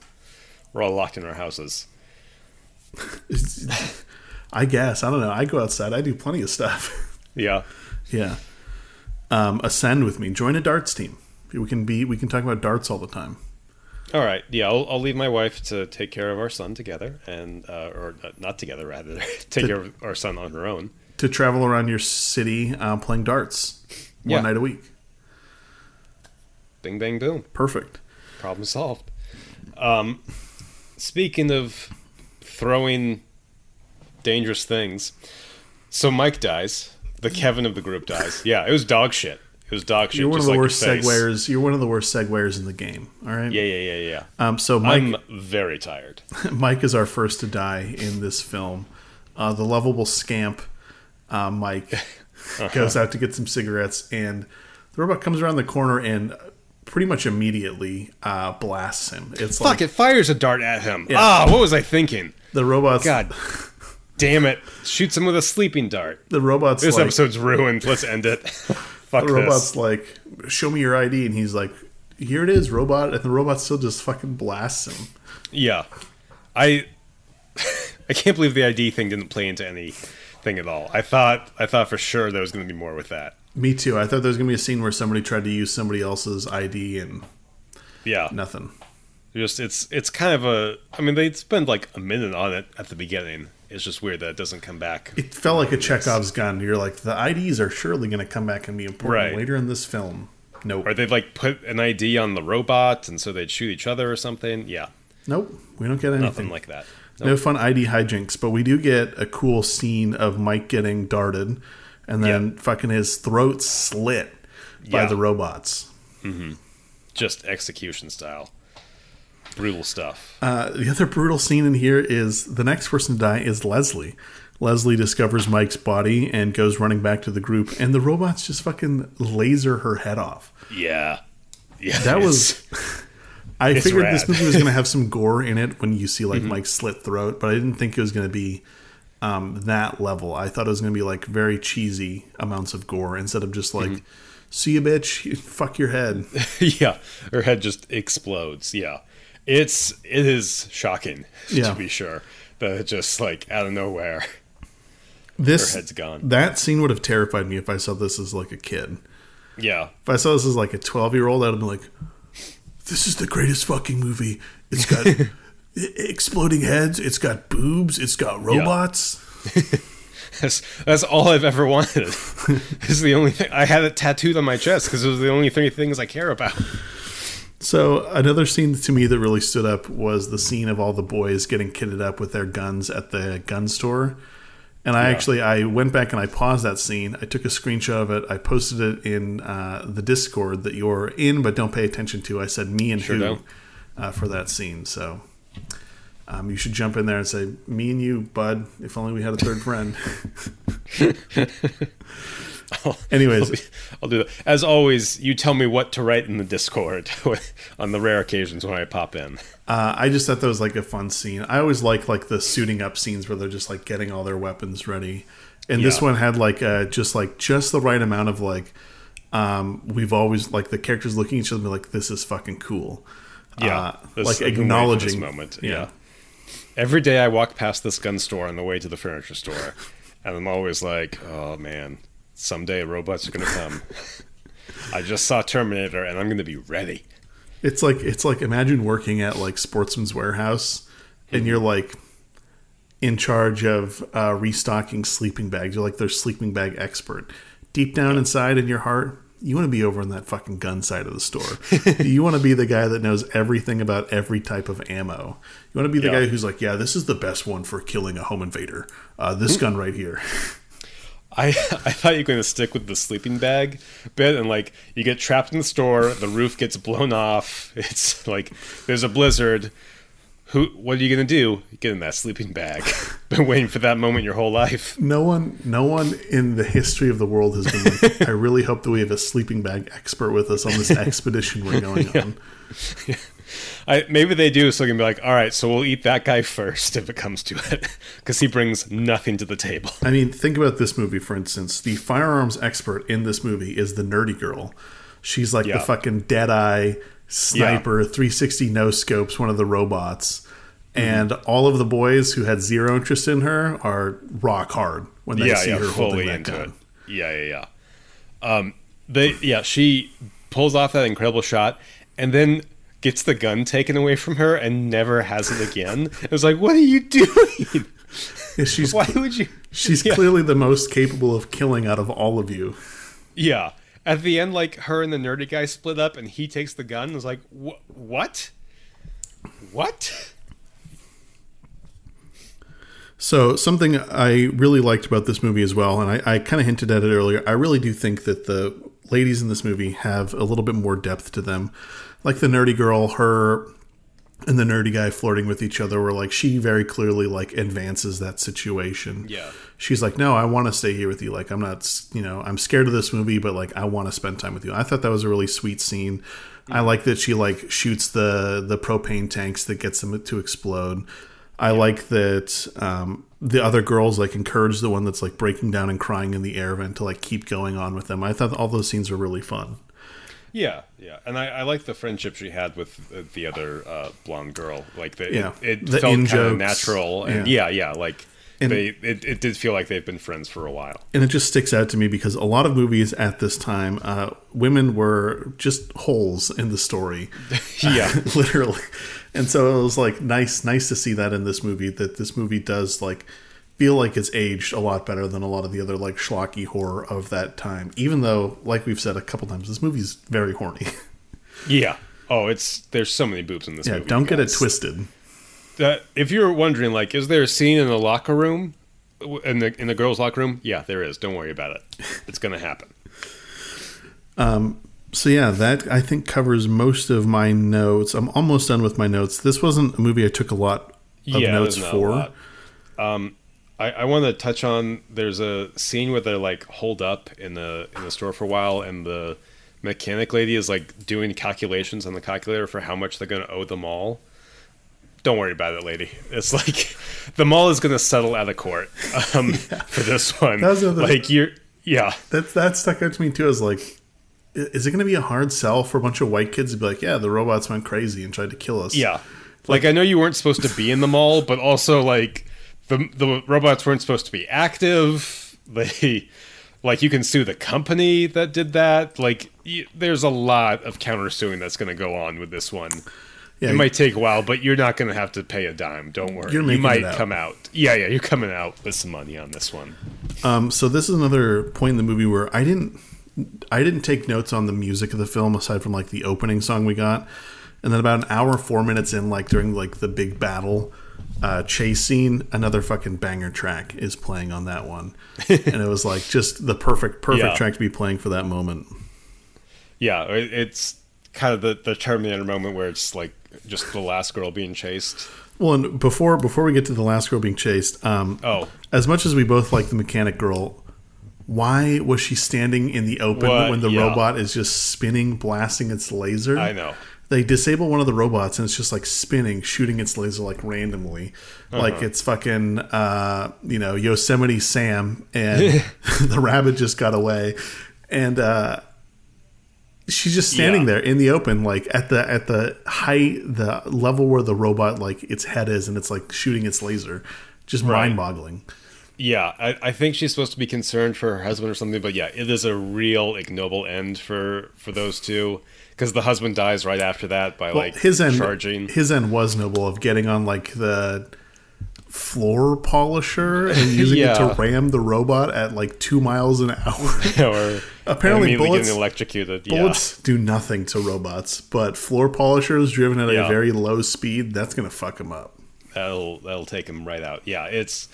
we're all locked in our houses. I guess I don't know. I go outside. I do plenty of stuff. Yeah. yeah. Um, ascend with me. Join a darts team. We can be. We can talk about darts all the time. All right. Yeah, I'll, I'll leave my wife to take care of our son together, and uh, or uh, not together rather, take care of our son on her own. To travel around your city uh, playing darts one Yeah. night a week. Bing bang boom. Perfect. Problem solved. Um, speaking of throwing dangerous things, so Mike dies. The Kevin of the group dies. Yeah, it was dog shit. It was dog shit. You're one of the like worst segwayers. You're one of the worst segwayers in the game. All right. Yeah, yeah, yeah, yeah. Um. So Mike. I'm very tired. Mike is our first to die in this film. Uh, the lovable scamp, uh, Mike, goes out to get some cigarettes, and the robot comes around the corner and pretty much immediately uh, blasts him. It's Fuck! like It fires a dart at him. Yeah. Ah, what was I thinking? the robot's God damn it! Shoots him with a sleeping dart. the robot's This like episode's ruined. Let's end it. Fuck the robot's this. like, show me your ID, and he's like, here it is, robot, and the robot still just fucking blasts him. Yeah, I I can't believe the ID thing didn't play into anything at all. I thought I thought for sure there was going to be more with that. Me too. I thought there was gonna be a scene where somebody tried to use somebody else's ID and Yeah, nothing. Just it's it's kind of a. I mean, they spend like a minute on it at the beginning. It's just weird that it doesn't come back. It felt like a Chekhov's gun. You're like, the IDs are surely going to come back and be important Right. later in this film. Nope. Or they'd like put an ID on the robot, and so they'd shoot each other or something. Yeah, Nope. We don't get anything. nothing like that. No fun ID hijinks, but we do get a cool scene of Mike getting darted and then fucking his throat slit by Yeah. the robots. Mm-hmm. Just execution style, brutal stuff. Uh, the other brutal scene in here is the next person to die is Leslie. Leslie discovers Mike's body and goes running back to the group, and the robots just fucking laser her head off. yeah, yeah. That was. I figured this movie was going to have some gore in it when you see like Mike's slit throat, but I didn't think it was going to be um, that level. I thought it was going to be like very cheesy amounts of gore instead of just like, see you, bitch, fuck your head. yeah, her head just explodes. Yeah, it's it is shocking Yeah. to be sure that just like out of nowhere. This Her head's gone. That scene would have terrified me if I saw this as like a kid. Yeah, If I saw this as like a 12 year old, I'd have been like, this is the greatest fucking movie. It's got exploding heads, it's got boobs, it's got robots. that's that's all I've ever wanted. this is the only thing I had it tattooed on my chest because it was the only three things I care about. So another scene to me that really stood up was the scene of all the boys getting kitted up with their guns at the gun store. And I Yeah. actually I went back and I paused that scene. I took a screenshot of it. I posted it in uh, the Discord that you're in, but don't pay attention to. I said me and Sure who uh, for that scene. So um, you should jump in there and say me and you, bud. If only we had a third friend. Anyways, I'll, be- I'll do that. As always, you tell me what to write in the Discord on the rare occasions when I pop in. Uh, I just thought that was like a fun scene. I always like like the suiting up scenes where they're just like getting all their weapons ready, and this one had like uh, just like just the right amount of like. Um, we've always like the characters looking at each other and be like, "This is fucking cool." Yeah, uh, like I've been waiting for acknowledging this moment. Yeah. Yeah. Every day I walk past this gun store on the way to the furniture store, and I'm always like, "Oh man, someday robots are gonna come." I just saw Terminator, and I'm gonna be ready. It's like it's like imagine working at like Sportsman's Warehouse, and you're like in charge of uh, restocking sleeping bags. You're like their sleeping bag expert. Deep down inside in your heart, you want to be over on that fucking gun side of the store. you want to be the guy that knows everything about every type of ammo. You want to be the Yeah. guy who's like, yeah, this is the best one for killing a home invader. Uh, this gun right here. I I thought you were going to stick with the sleeping bag bit, and like you get trapped in the store, the roof gets blown off. It's like there's a blizzard. Who? What are you going to do? Get in that sleeping bag. Been waiting for that moment your whole life. No one, no one in the history of the world has been like, I really hope that we have a sleeping bag expert with us on this expedition we're going on. I, maybe they do, so they can be like, all right, so we'll eat that guy first if it comes to it, because he brings nothing to the table. I mean, think about this movie, for instance. The firearms expert in this movie is the nerdy girl. She's like the fucking dead eye sniper, 360 no scopes, one of the robots. Mm-hmm. And all of the boys who had zero interest in her are rock hard when they yeah, see yeah, her holding that into gun. it. Yeah, yeah, yeah. Um, they, yeah, she pulls off that incredible shot, and then gets the gun taken away from her and never has it again. It was like, what are you doing? She's Why would you? she's Yeah. clearly the most capable of killing out of all of you. Yeah. At the end, like her and the nerdy guy split up, and he takes the gun. and was like, what? What? So something I really liked about this movie as well, and I, I kind of hinted at it earlier. I really do think that the ladies in this movie have a little bit more depth to them. Like the nerdy girl, her and the nerdy guy flirting with each other, were like she very clearly like advances that situation. Yeah. she's like, no, I want to stay here with you. Like I'm not, you know, I'm scared of this movie, but like I want to spend time with you. I thought that was a really sweet scene. I like that she like shoots the the propane tanks that gets them to explode. I like that um, the other girls like encourage the one that's like breaking down and crying in the air vent to like keep going on with them. I thought all those scenes were really fun. Yeah, yeah, and I, I like the friendship she had with uh, the other uh, blonde girl. Like the, Yeah. it, it The felt kind of natural, and yeah. yeah, like And- they it, it did feel like they've been friends for a while. and it just sticks out to me because a lot of movies at this time, uh, women were just holes in the story, Yeah. literally. And so it was like nice, nice to see that in this movie. That this movie does like feel like it's aged a lot better than a lot of the other like schlocky horror of that time. Even though, like we've said a couple times, this movie's very horny. Yeah. Oh, it's there's so many boobs in this yeah, movie. don't get it twisted. Uh, if you're wondering, like, is there a scene in the locker room, in the in the girls' locker room? Yeah, there is. Don't worry about it. It's gonna happen. Um. So yeah, that I think covers most of my notes. I'm almost done with my notes. This wasn't a movie I took a lot of yeah, notes there's not a for. Um, I, I want to touch on. There's a scene where they're like holed up in the in the store for a while, and the mechanic lady is like doing calculations on the calculator for how much they're gonna owe the mall. Don't worry about it, lady. It's like the mall is gonna settle out of court um, for this one. That was the other- like you're, yeah. That that stuck out to me too. As like, is it going to be a hard sell for a bunch of white kids to be like, yeah, the robots went crazy and tried to kill us? Yeah. Like I know you weren't supposed to be in the mall, but also like the the robots weren't supposed to be active. They like you can sue the company that did that. Like y there's a lot of countersuing that's going to go on with this one. yeah. It might take a while, but you're not going to have to pay a dime. Don't worry. You might out. come out. Yeah, yeah, you're coming out with some money on this one. Um, so this is another point in the movie where I didn't, I didn't take notes on the music of the film aside from like the opening song we got, and then about an hour four minutes in, like during like the big battle uh, chase scene, another fucking banger track is playing on that one, and it was like just the perfect perfect Yeah. track to be playing for that moment. Yeah, it's kind of the the Terminator moment where it's like just the last girl being chased. Well, and before before we get to the last girl being chased, um, Oh. as much as we both like the mechanic girl, why was she standing in the open What? when the Yeah. robot is just spinning, blasting its laser? I know. They disable one of the robots and it's just like spinning, shooting its laser like randomly, Uh-huh. like it's fucking uh, you know Yosemite Sam, and the rabbit just got away, and uh, she's just standing Yeah. there in the open, like at the at the height, the level where the robot like its head is, and it's like shooting its laser, just Right. mind-boggling. Yeah, I, I think she's supposed to be concerned for her husband or something, but yeah, it is a real ignoble end for for those two because the husband dies right after that by Well, like his end, charging. his end was noble of getting on like the floor polisher and using it to ram the robot at like two miles an hour. or Apparently bullets- getting electrocuted. Bullets do nothing to robots, but floor polishers driven at Yeah. a very low speed, that's going to fuck them up. That'll that'll take him right out. Yeah, it's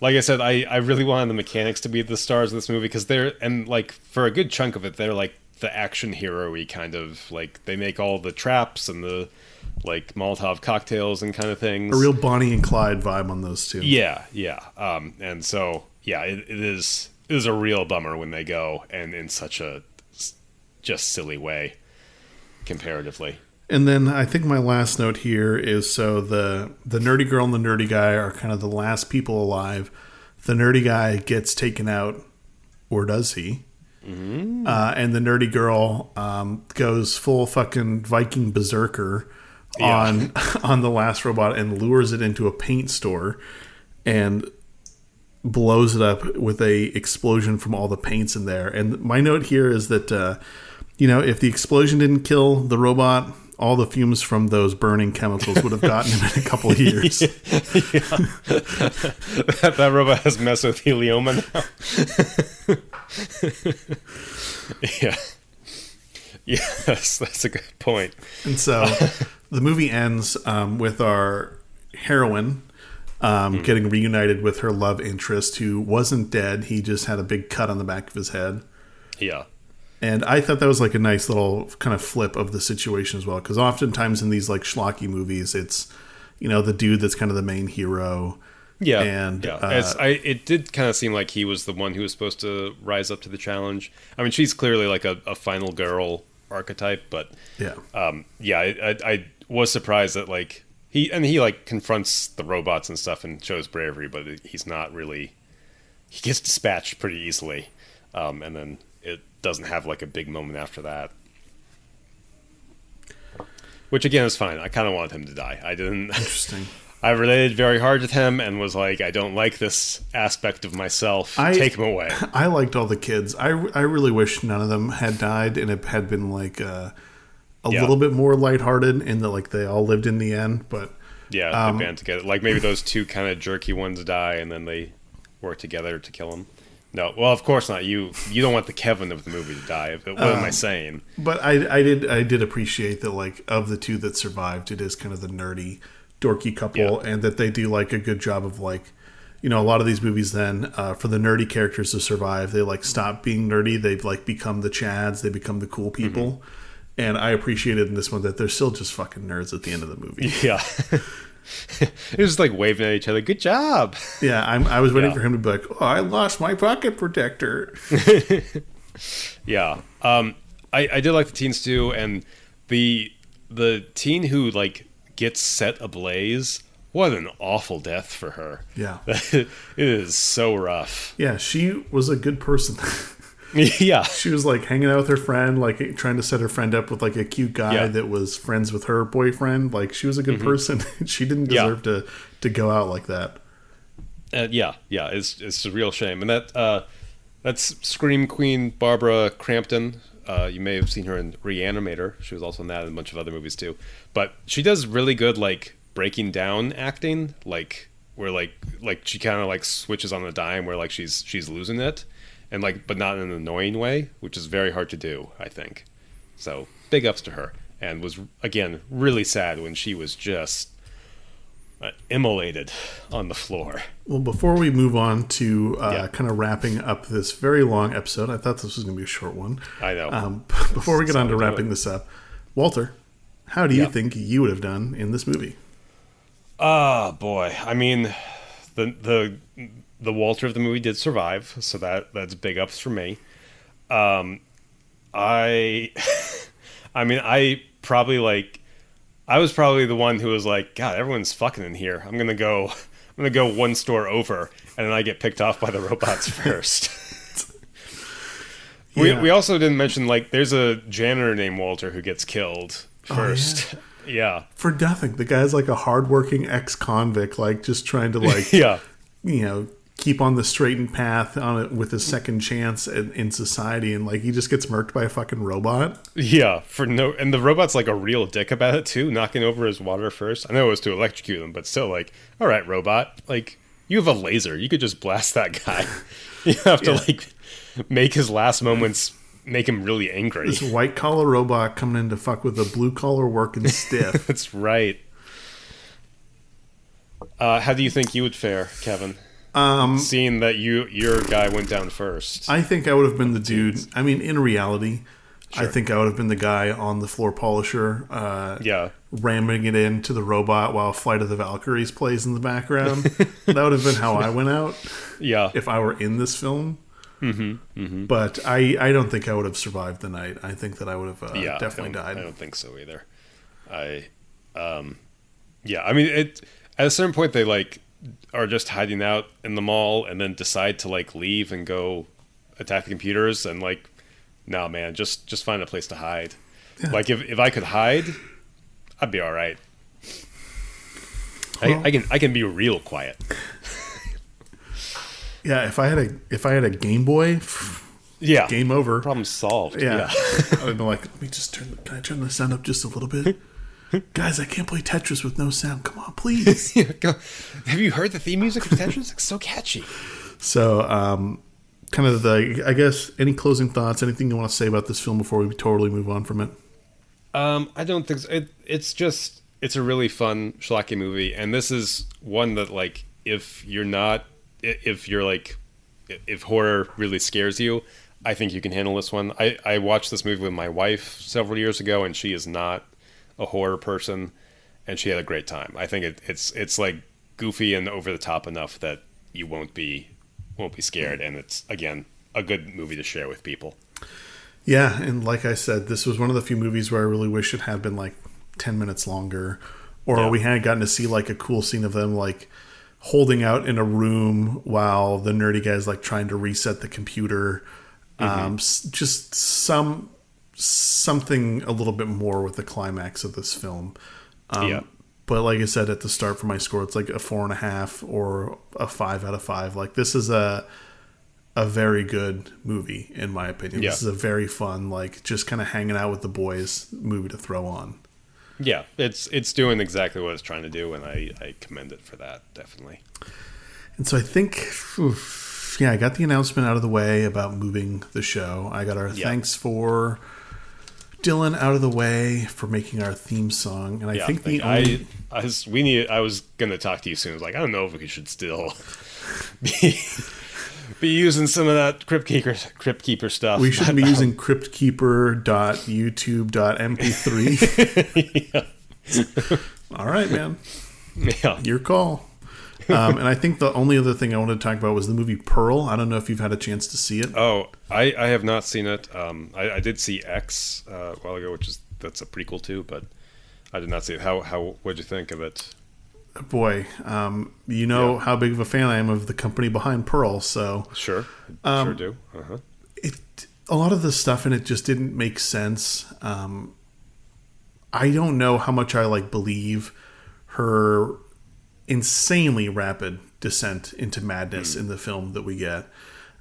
like I said, I I really wanted the mechanics to be the stars of this movie because they're and like for a good chunk of it, they're like the action hero-y kind of like they make all the traps and the like Molotov cocktails and kind of things. A real Bonnie and Clyde vibe on those two. Yeah, yeah. Um, and so yeah, it, it is it is a real bummer when they go and in such a just silly way comparatively. And then I think my last note here is so the the nerdy girl and the nerdy guy are kind of the last people alive. The nerdy guy gets taken out, or does he? Uh, and the nerdy girl um, goes full fucking Viking berserker on on the last robot and lures it into a paint store and blows it up with a explosion from all the paints in there. And my note here is that uh, you know if the explosion didn't kill the robot, all the fumes from those burning chemicals would have gotten him in a couple of years. that, that robot has mesothelioma now. yeah. Yes, that's a good point. And so the movie ends um, with our heroine um, getting reunited with her love interest, who wasn't dead. He just had a big cut on the back of his head. Yeah. And I thought that was like a nice little kind of flip of the situation as well. Because oftentimes in these like schlocky movies, it's, you know, the dude that's kind of the main hero. Yeah, And, yeah, uh, I, it did kind of seem like he was the one who was supposed to rise up to the challenge. I mean, she's clearly like a, a final girl archetype, but Yeah. um, yeah, I, I, I was surprised that like he and he like confronts the robots and stuff and shows bravery, but he's not really. He gets dispatched pretty easily, um, and then it doesn't have like a big moment after that. Which again is fine. I kind of wanted him to die. I didn't. Interesting. I related very hard with him and was like, I don't like this aspect of myself. I- Take him away. I liked all the kids. I, I really wish none of them had died and it had been like uh, a Yeah. little bit more lighthearted and that like they all lived in the end. But Yeah, Um, they band together. Like maybe those two kind of jerky ones die, and then they work together to kill him. No, well, of course not. You you don't want the Kevin of the movie to die. What Um, am I saying? but I, I did I did appreciate that like of the two that survived, it is kind of the nerdy, dorky couple, and that they do like a good job of like, you know, a lot of these movies then uh, for the nerdy characters to survive, they like stop being nerdy. They've like become the chads. They become the cool people. And I appreciated in this one that they're still just fucking nerds at the end of the movie. Yeah. it was just like waving at each other. Good job. Yeah, I'm, I was waiting Yeah. for him to be like, "Oh, I lost my pocket protector." Yeah. Um, I, I did like the teens too, and the the teen who like gets set ablaze. What an awful death for her. Yeah, it is so rough. yeah, she was a good person. yeah. she was like hanging out with her friend, like trying to set her friend up with like a cute guy Yeah. that was friends with her boyfriend. Like she was a good person. she didn't Yeah. deserve to to go out like that. Uh, yeah, yeah, it's it's a real shame, and that uh, that's Scream Queen Barbara Crampton. Uh, you may have seen her in Reanimator. She was also in that and a bunch of other movies too. But she does really good like breaking down acting, like where like like she kind of like switches on the dime where like she's she's losing it, and like but not in an annoying way, which is very hard to do. I think. So big ups to her, and was again really sad when she was just uh, immolated on the floor. Well, before we move on to uh, Yeah. kind of wrapping up this very long episode, I thought this was going to be a short one. I know. Um, before we get on to wrapping this up, Walter, how do you Yeah. think you would have done in this movie? Ah, boy. I mean, the the the Walter of the movie did survive, so that that's big ups for me. Um, I, I mean, I probably like, I was probably the one who was like, God, everyone's fucking in here. I'm gonna go, I'm gonna go one store over, and then I get picked off by the robots first. We, Yeah. we also didn't mention like there's a janitor named Walter who gets killed Oh, first. yeah. For nothing. The guy's like a hardworking ex convict, like just trying to like yeah. you know keep on the straightened path on it with his second chance in, in society, and like he just gets murked by a fucking robot. Yeah, for no, and the robot's like a real dick about it too, knocking over his water first. I know it was to electrocute him, but still, like, all right, robot, like, you have a laser, you could just blast that guy. you have to Yeah. like make his last moments make him really angry. This white collar robot coming in to fuck with a blue collar working stiff. That's right. Uh, how do you think you would fare, Kevin? Um, Seeing that you your guy went down first. I think I would have been the dude. I mean, in reality, I think I would have been the guy on the floor polisher, uh, yeah, ramming it into the robot while Flight of the Valkyries plays in the background. that would have been how I went out yeah, if I were in this film. Mm-hmm, But I, I don't think I would have survived the night. I think that I would have uh, yeah. definitely I died. I don't think so either. I, um, yeah. I mean, it at a certain point they like are just hiding out in the mall and then decide to like leave and go attack the computers and like, no, man, just just find a place to hide. Like if if I could hide, I'd be all right. Well- I, I can I can be real quiet. Yeah, if I had a if I had a Game Boy, Yeah, game over. problem solved. Yeah, I would be like, let me just turn. The, can I turn the sound up just a little bit? Guys, I can't play Tetris with no sound. Come on, please. Have you heard the theme music of Tetris? It's so catchy. So, um, kind of the, I guess, any closing thoughts, anything you want to say about this film before we totally move on from it? Um, I don't think so. It, it's just it's a really fun schlocky movie, and this is one that like if you're not if you're like if horror really scares you, I think you can handle this one. I I watched this movie with my wife several years ago, and she is not a horror person, and she had a great time. I think it, it's it's like goofy and over the top enough that you won't be won't be scared, and it's again a good movie to share with people. Yeah, and like I said, this was one of the few movies where I really wish it had been like ten minutes longer, or Yeah. we had gotten to see like a cool scene of them like holding out in a room while the nerdy guy's like trying to reset the computer. Um, just some something a little bit more with the climax of this film. Um, Yeah. but like I said at the start for my score, it's like a four and a half or a five out of five. Like this is a a very good movie in my opinion. Yeah. This is a very fun, like just kind of hanging out with the boys movie to throw on. Yeah, it's it's doing exactly what it's trying to do, and I, I commend it for that definitely. And so I think, oof, yeah, I got the announcement out of the way about moving the show. I got our Yeah. thanks for Dylan out of the way for making our theme song, and I Yeah, think the I, only I was we need. I was gonna talk to you soon. I was like, I don't know if we should still be be using some of that crypt keeper crypt keeper stuff. we shouldn't but, be using cryptkeeper.youtube.mp3. All right, man. Yeah, Your call. Um, and I think the only other thing I wanted to talk about was the movie Pearl. I don't know if you've had a chance to see it. Oh, I, I have not seen it. Um, I, I did see X uh, a while ago, which is that's a prequel too, but I did not see it. How how what'd you think of it? Boy, um, you know Yeah. how big of a fan I am of the company behind Pearl, so Sure, Um, sure do. Uh-huh. it a lot of the stuff in it just didn't make sense. Um, I don't know how much I like believe her insanely rapid descent into madness in the film that we get.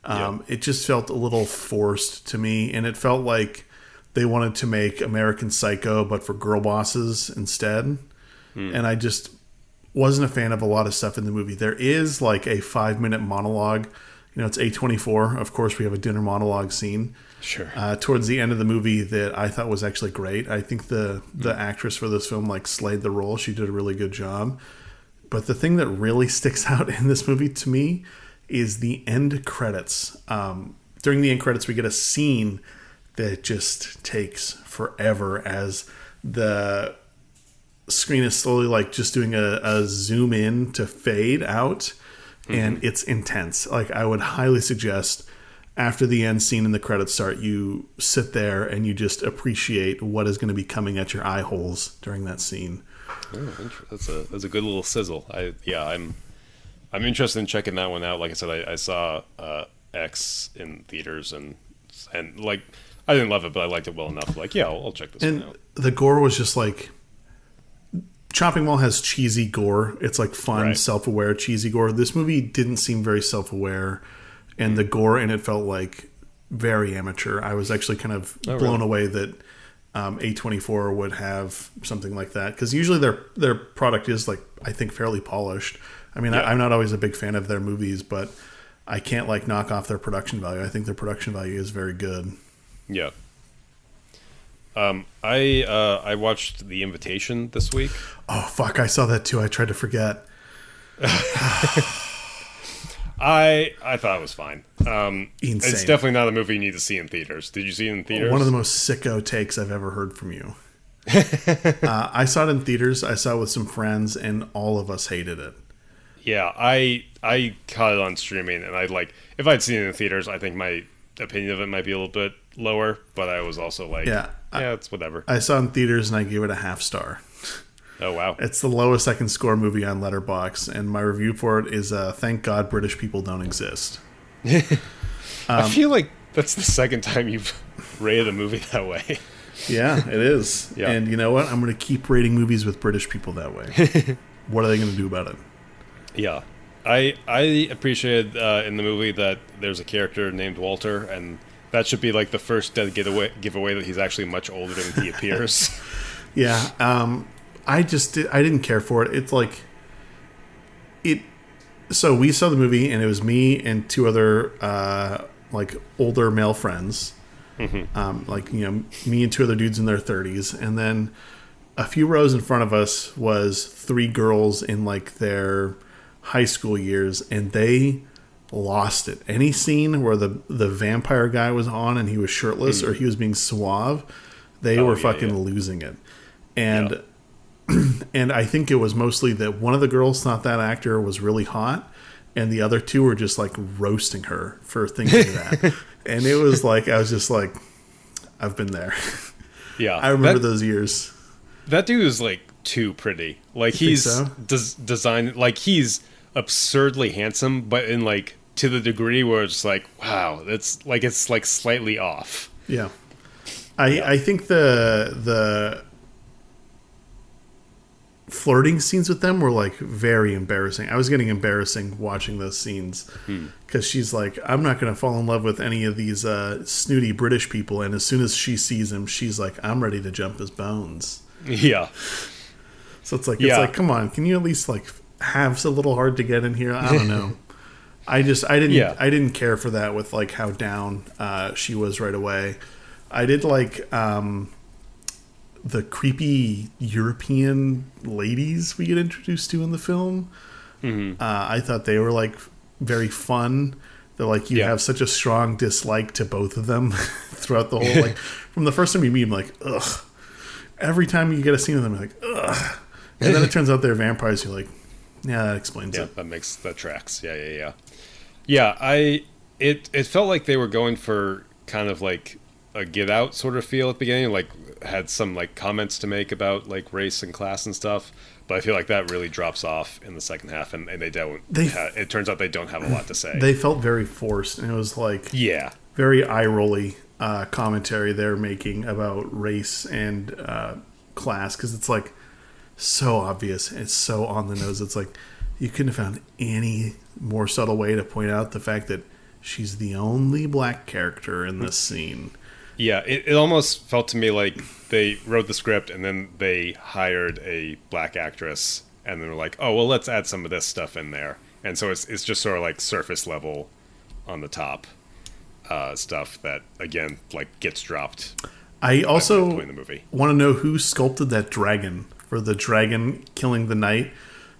Um, It just felt a little forced to me, and it felt like they wanted to make American Psycho, but for girl bosses instead. And I just wasn't a fan of a lot of stuff in the movie. There is like a five minute monologue. You know, it's A24. Of course, we have a dinner monologue scene Sure. uh, towards the end of the movie that I thought was actually great. I think the the actress for this film like slayed the role. She did a really good job. But the thing that really sticks out in this movie to me is the end credits. Um, during the end credits, we get a scene that just takes forever as the screen is slowly like just doing a, a zoom in to fade out and it's intense. Like i would highly suggest after the end scene and the credits start you sit there and you just appreciate what is going to be coming at your eye holes during that scene Oh, that's a that's a good little sizzle. I yeah, I'm I'm interested in checking that one out. Like I said, I, I saw uh, X in theaters and and like I didn't love it, but I liked it well enough. Like yeah, I'll, I'll check this and one out. the gore was just like chopping mall has cheesy gore it's like fun Right. self-aware cheesy gore this movie didn't seem very self-aware and the gore in it felt like very amateur i was actually kind of Oh, blown really? away that um, a24 would have something like that because usually their their product is like i think fairly polished i mean Yeah. I, i'm not always a big fan of their movies but i can't like knock off their production value i think their production value is very good Yeah. Um, I uh, I watched The Invitation this week. oh fuck i saw that too i tried to forget I I thought it was fine. Um, It's definitely not a movie you need to see in theaters. Did you see it in theaters? One of the most sicko takes I've ever heard from you. uh, I saw it in theaters. I saw it with some friends, and all of us hated it. Yeah, I I caught it on streaming, and I like if I'd seen it in theaters, I think my opinion of it might be a little bit lower. But I was also like, Yeah, yeah, it's whatever. I saw it in theaters, and I gave it a half star. Oh wow, It's the lowest I can score movie on Letterboxd, and my review for it is uh, "Thank God British people don't exist." I Um, feel like that's the second time you've rated a movie that way. Yeah, it is. Yeah. And you know what? I'm going to keep rating movies with British people that way. what are they going to do about it? Yeah, I I appreciated uh, in the movie that there's a character named Walter, and that should be like the first dead giveaway giveaway that he's actually much older than he appears. Yeah, um, I just did, I didn't care for it. It's like it. So we saw the movie, and it was me and two other uh, like older male friends, um, like you know me and two other dudes in their thirties, and then a few rows in front of us was three girls in like their high school years, and they lost it. Any scene where the the vampire guy was on and he was shirtless or he was being suave, they were yeah, fucking yeah. losing it. And and I think it was mostly that one of the girls thought that actor was really hot, and the other two were just like roasting her for thinking that. And it was like I was just like, I've been there. yeah, I remember that, those years. that dude is like too pretty. Like think he's so? Des- designed like he's absurdly handsome, but in like to the degree where it's like, wow, that's like it's like slightly off. Yeah. I I think the the flirting scenes with them were like very embarrassing. I was getting embarrassing watching those scenes because she's like, I'm not going to fall in love with any of these uh, snooty British people. And as soon as she sees him, she's like, I'm ready to jump his bones. Yeah. So it's like, it's Yeah. like, come on, can you at least like have a little hard to get in here? I don't know. I just, I didn't, Yeah. I didn't care for that with like how down uh, she was right away. I did like um, the creepy European ladies we get introduced to in the film. Uh, I thought they were like very fun. They're like you Yeah. have such a strong dislike to both of them throughout the whole like from the first time you meet them, like ugh. Every time you get a scene with them, you're like ugh, and then it turns out they're vampires. You're like, yeah, that explains Yeah, it. that makes that tracks. Yeah, yeah, yeah. Yeah, I it it felt like they were going for kind of like a get out sort of feel at the beginning, like had some like comments to make about like race and class and stuff. But I feel like that really drops off in the second half, and, and they don't. They- ha- it turns out they don't have a lot to say. They felt very forced, and it was like yeah, very eye rolly uh, commentary they're making about race and uh, class because it's like so obvious. It's so on the nose. It's like you couldn't have found any more subtle way to point out the fact that she's the only black character in this scene. Yeah. It, it almost felt to me like they wrote the script and then they hired a black actress, and then were like, oh well, let's add some of this stuff in there. And so it's it's just sort of like surface level on the top uh, stuff that again like gets dropped I also want to know who sculpted that dragon for the dragon killing the knight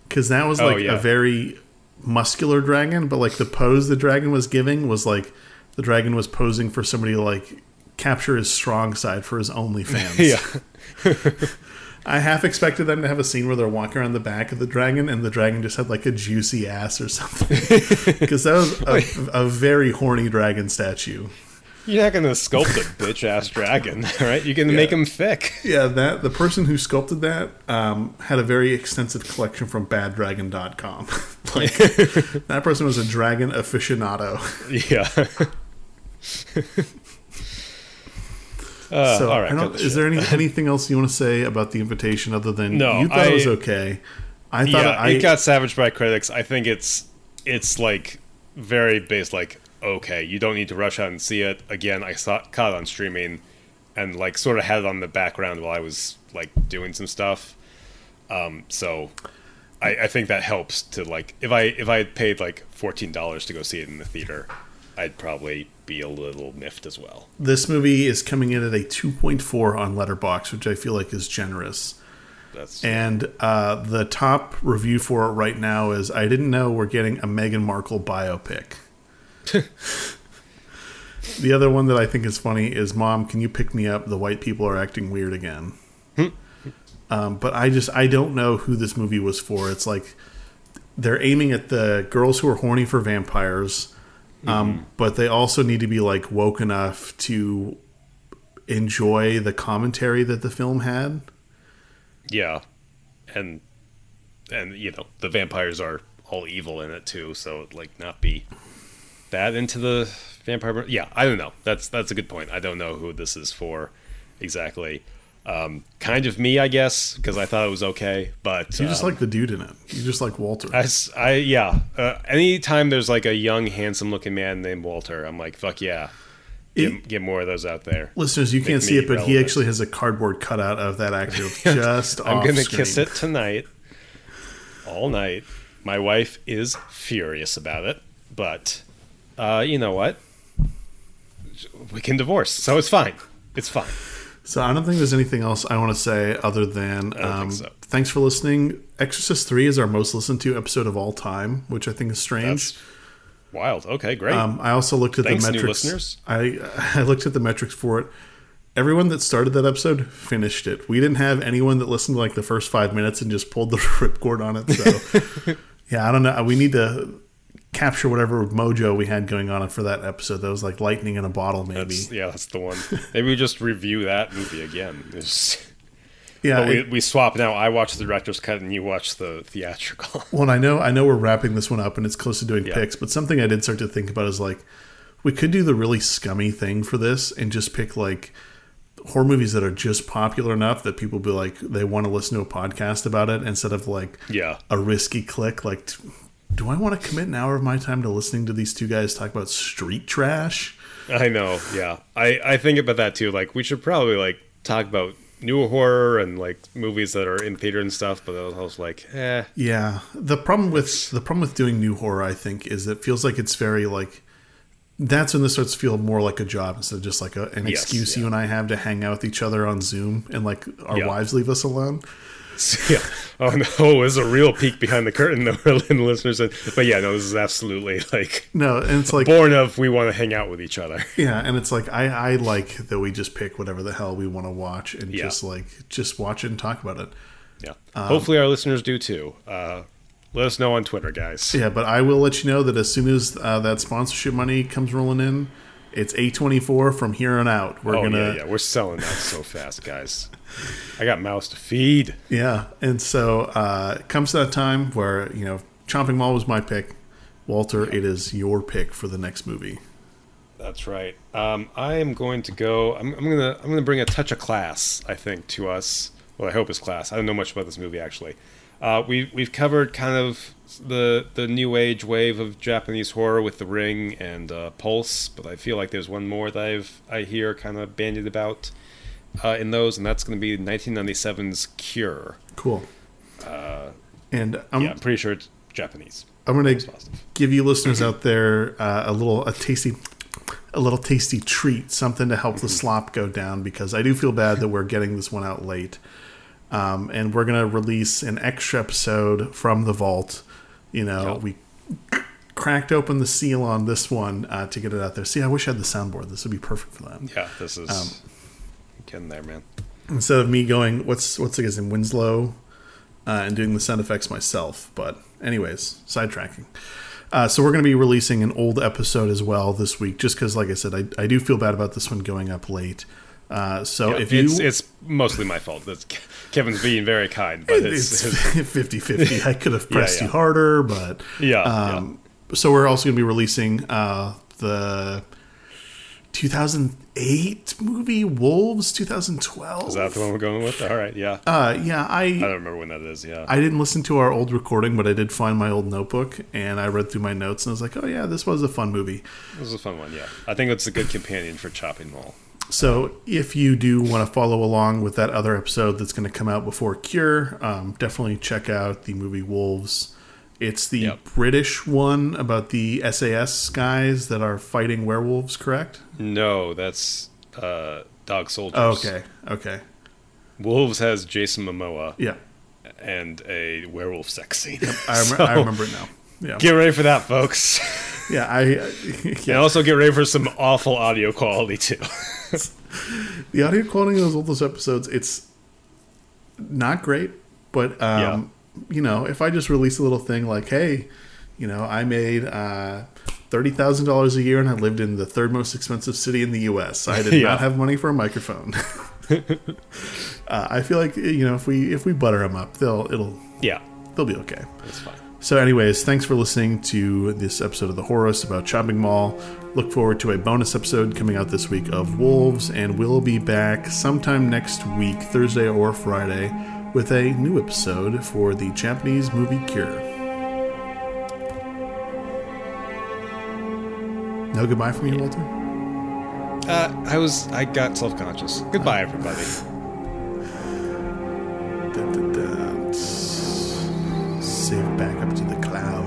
because that was Oh, like yeah. a very muscular dragon but like the pose the dragon was giving was like the dragon was posing for somebody to like capture his strong side for his OnlyFans. Yeah, I half expected them to have a scene where they're walking around the back of the dragon and the dragon just had like a juicy ass or something because that was a, a very horny dragon statue. you're not gonna sculpt a bitch ass dragon, right? You're gonna make him thick. Yeah, that the person who sculpted that um, had a very extensive collection from baddragon.com. like that person was a dragon aficionado. Yeah. Uh, so all right. I the is there any, anything else you want to say about the invitation other than No, you thought it was okay? I thought yeah, I it got savaged by critics. I think it's it's like very based. Like, okay, you don't need to rush out and see it. Again, I saw caught it on streaming, and like sort of had it on the background while I was like doing some stuff. Um, so I, I think that helps to like if I if I had paid like fourteen dollars to go see it in the theater, I'd probably be a little miffed as well. this movie is coming in at a 2.4 on Letterboxd, which I feel like is generous. That's And uh, the top review for it right now is I didn't know we're getting a Meghan Markle biopic. the other one that I think is funny is Mom, can you pick me up? The white people are acting weird again. um, but I just, I don't know who this movie was for. It's like they're aiming at the girls who are horny for vampires, um, but they also need to be like woke enough to enjoy the commentary that the film had. Yeah, and and you know the vampires are all evil in it too, so like not be that into the vampire. Yeah, I don't know. That's that's a good point. I don't know who this is for exactly. Um, kind of me, I guess, because I thought it was okay, but You just um, like the dude in it. You just like Walter. I, I- yeah. Uh, anytime there's like a young, handsome-looking man named Walter, I'm like, fuck yeah, get, It- get more of those out there. Listeners, you can't see it, but he actually has a cardboard cutout of that actor just I'm gonna screen. kiss it tonight, all night. My wife is furious about it, but uh, you know what? We can divorce, so it's fine. It's fine. So I don't think there's anything else I want to say other than um, so. thanks for listening. Exorcist Three is our most listened to episode of all time, which I think is strange. That's wild. Okay, great. Um, I also looked at Thanks, the metrics. I I looked at the metrics for it. Everyone that started that episode finished it. We didn't have anyone that listened to like the first five minutes and just pulled the ripcord on it. So yeah, I don't know. We need to capture whatever mojo we had going on for that episode. That was like lightning in a bottle, maybe. That's, yeah, that's the one. Maybe we just review that movie again. It's- yeah. but we, it- we swap now. I watch the director's cut and you watch the theatrical. Well, I know I know we're wrapping this one up and it's close to doing Yeah. picks, but something I did start to think about is like we could do the really scummy thing for this and just pick like horror movies that are just popular enough that people be like they want to listen to a podcast about it instead of like Yeah. a risky click like do I want to commit an hour of my time to listening to these two guys talk about street trash? I know. Yeah. I I think about that too. Like we should probably like talk about new horror and like movies that are in theater and stuff. But I was, like, eh. Yeah, the problem with the problem with doing new horror, I think, is it feels like it's very like that's when this starts to feel more like a job instead of just like a, an Yes, excuse yeah. you and I have to hang out with each other on Zoom and like our Yeah. wives leave us alone. yeah. Oh no, is a real peek behind the curtain, though, the listeners. But yeah, no, this is absolutely like No, and it's like born of we want to hang out with each other. yeah, and it's like I I like that we just pick whatever the hell we want to watch and Yeah. just like just watch it and talk about it. Yeah. Um, Hopefully, our listeners do too. Uh, let us know on Twitter, guys. Yeah, but I will let you know that as soon as uh, that sponsorship money comes rolling in, it's a twenty four from here on out. We're oh gonna yeah, yeah, we're selling that so fast, guys. I got mouths to feed. Yeah, and so uh, it comes to that time where you know Chopping Mall was my pick. Walter, it is your pick for the next movie. That's right. Um, I am going to go. I'm, I'm gonna. I'm gonna bring a touch of class. I think to us. Well, I hope it's class. I don't know much about this movie actually. Uh, we we've covered kind of the the new age wave of Japanese horror with The Ring and uh, Pulse, but I feel like there's one more that I've I hear kind of bandied about uh, in those, and that's going to be 1997's Cure. Cool. and I'm yeah, I'm pretty sure it's Japanese. I'm gonna give you listeners out there uh, a little a tasty a little tasty treat, something to help the slop go down because I do feel bad that we're getting this one out late. Um, and we're gonna release an extra episode from the vault. You know, Yep. we cracked open the seal on this one uh, to get it out there. See, I wish I had the soundboard. This would be perfect for that. Yeah, this is Um, getting there, man. instead of me going what's what's the guy's name Winslow uh, and doing the sound effects myself. But anyways, sidetracking. Uh, so we're going to be releasing an old episode as well this week, just because, like I said, I, I do feel bad about this one going up late. Uh, so Yeah, if you it's, it's mostly my fault. That's Kevin's being very kind, but it's, it's it's 50 50. I could have pressed yeah. you harder, but yeah, um, so we're also going to be releasing uh, the 2008 movie Wolves 2012. Is that the one we're going with? All right, yeah. Uh, yeah, I I don't remember when that is. Yeah, I didn't listen to our old recording, but I did find my old notebook and I read through my notes and I was like, oh yeah, this was a fun movie. This was a fun one. Yeah, I think it's a good companion for Chopping Mall. So if you do want to follow along with that other episode that's going to come out before Cure, um, definitely check out the movie Wolves. It's the Yep. British one about the SAS guys that are fighting werewolves, correct? No, that's uh, Dog Soldiers. Oh, okay, okay, Wolves has Jason Momoa yeah, and a werewolf sex scene. I, rem- So, I remember it now. Yeah, Get ready for that, folks. yeah, I And also get ready for some awful audio quality too. the audio quality of those those episodes it's not great but um you know if i just release a little thing like hey you know i made uh $30000 a year and i lived in the third most expensive city in the us i did Yeah. not have money for a microphone uh, i feel like you know if we if we butter them up they'll it'll yeah, they'll be okay that's fine. So, anyways, thanks for listening to this episode of The Horus about Chopping Mall. Look forward to a bonus episode coming out this week of Wolves, and we'll be back sometime next week, Thursday or Friday, with a new episode for the Japanese movie Cure. No goodbye from you, Walter? Uh, I was I got self conscious. Goodbye, everybody. Dun, dun, dun. Save back up to the cloud.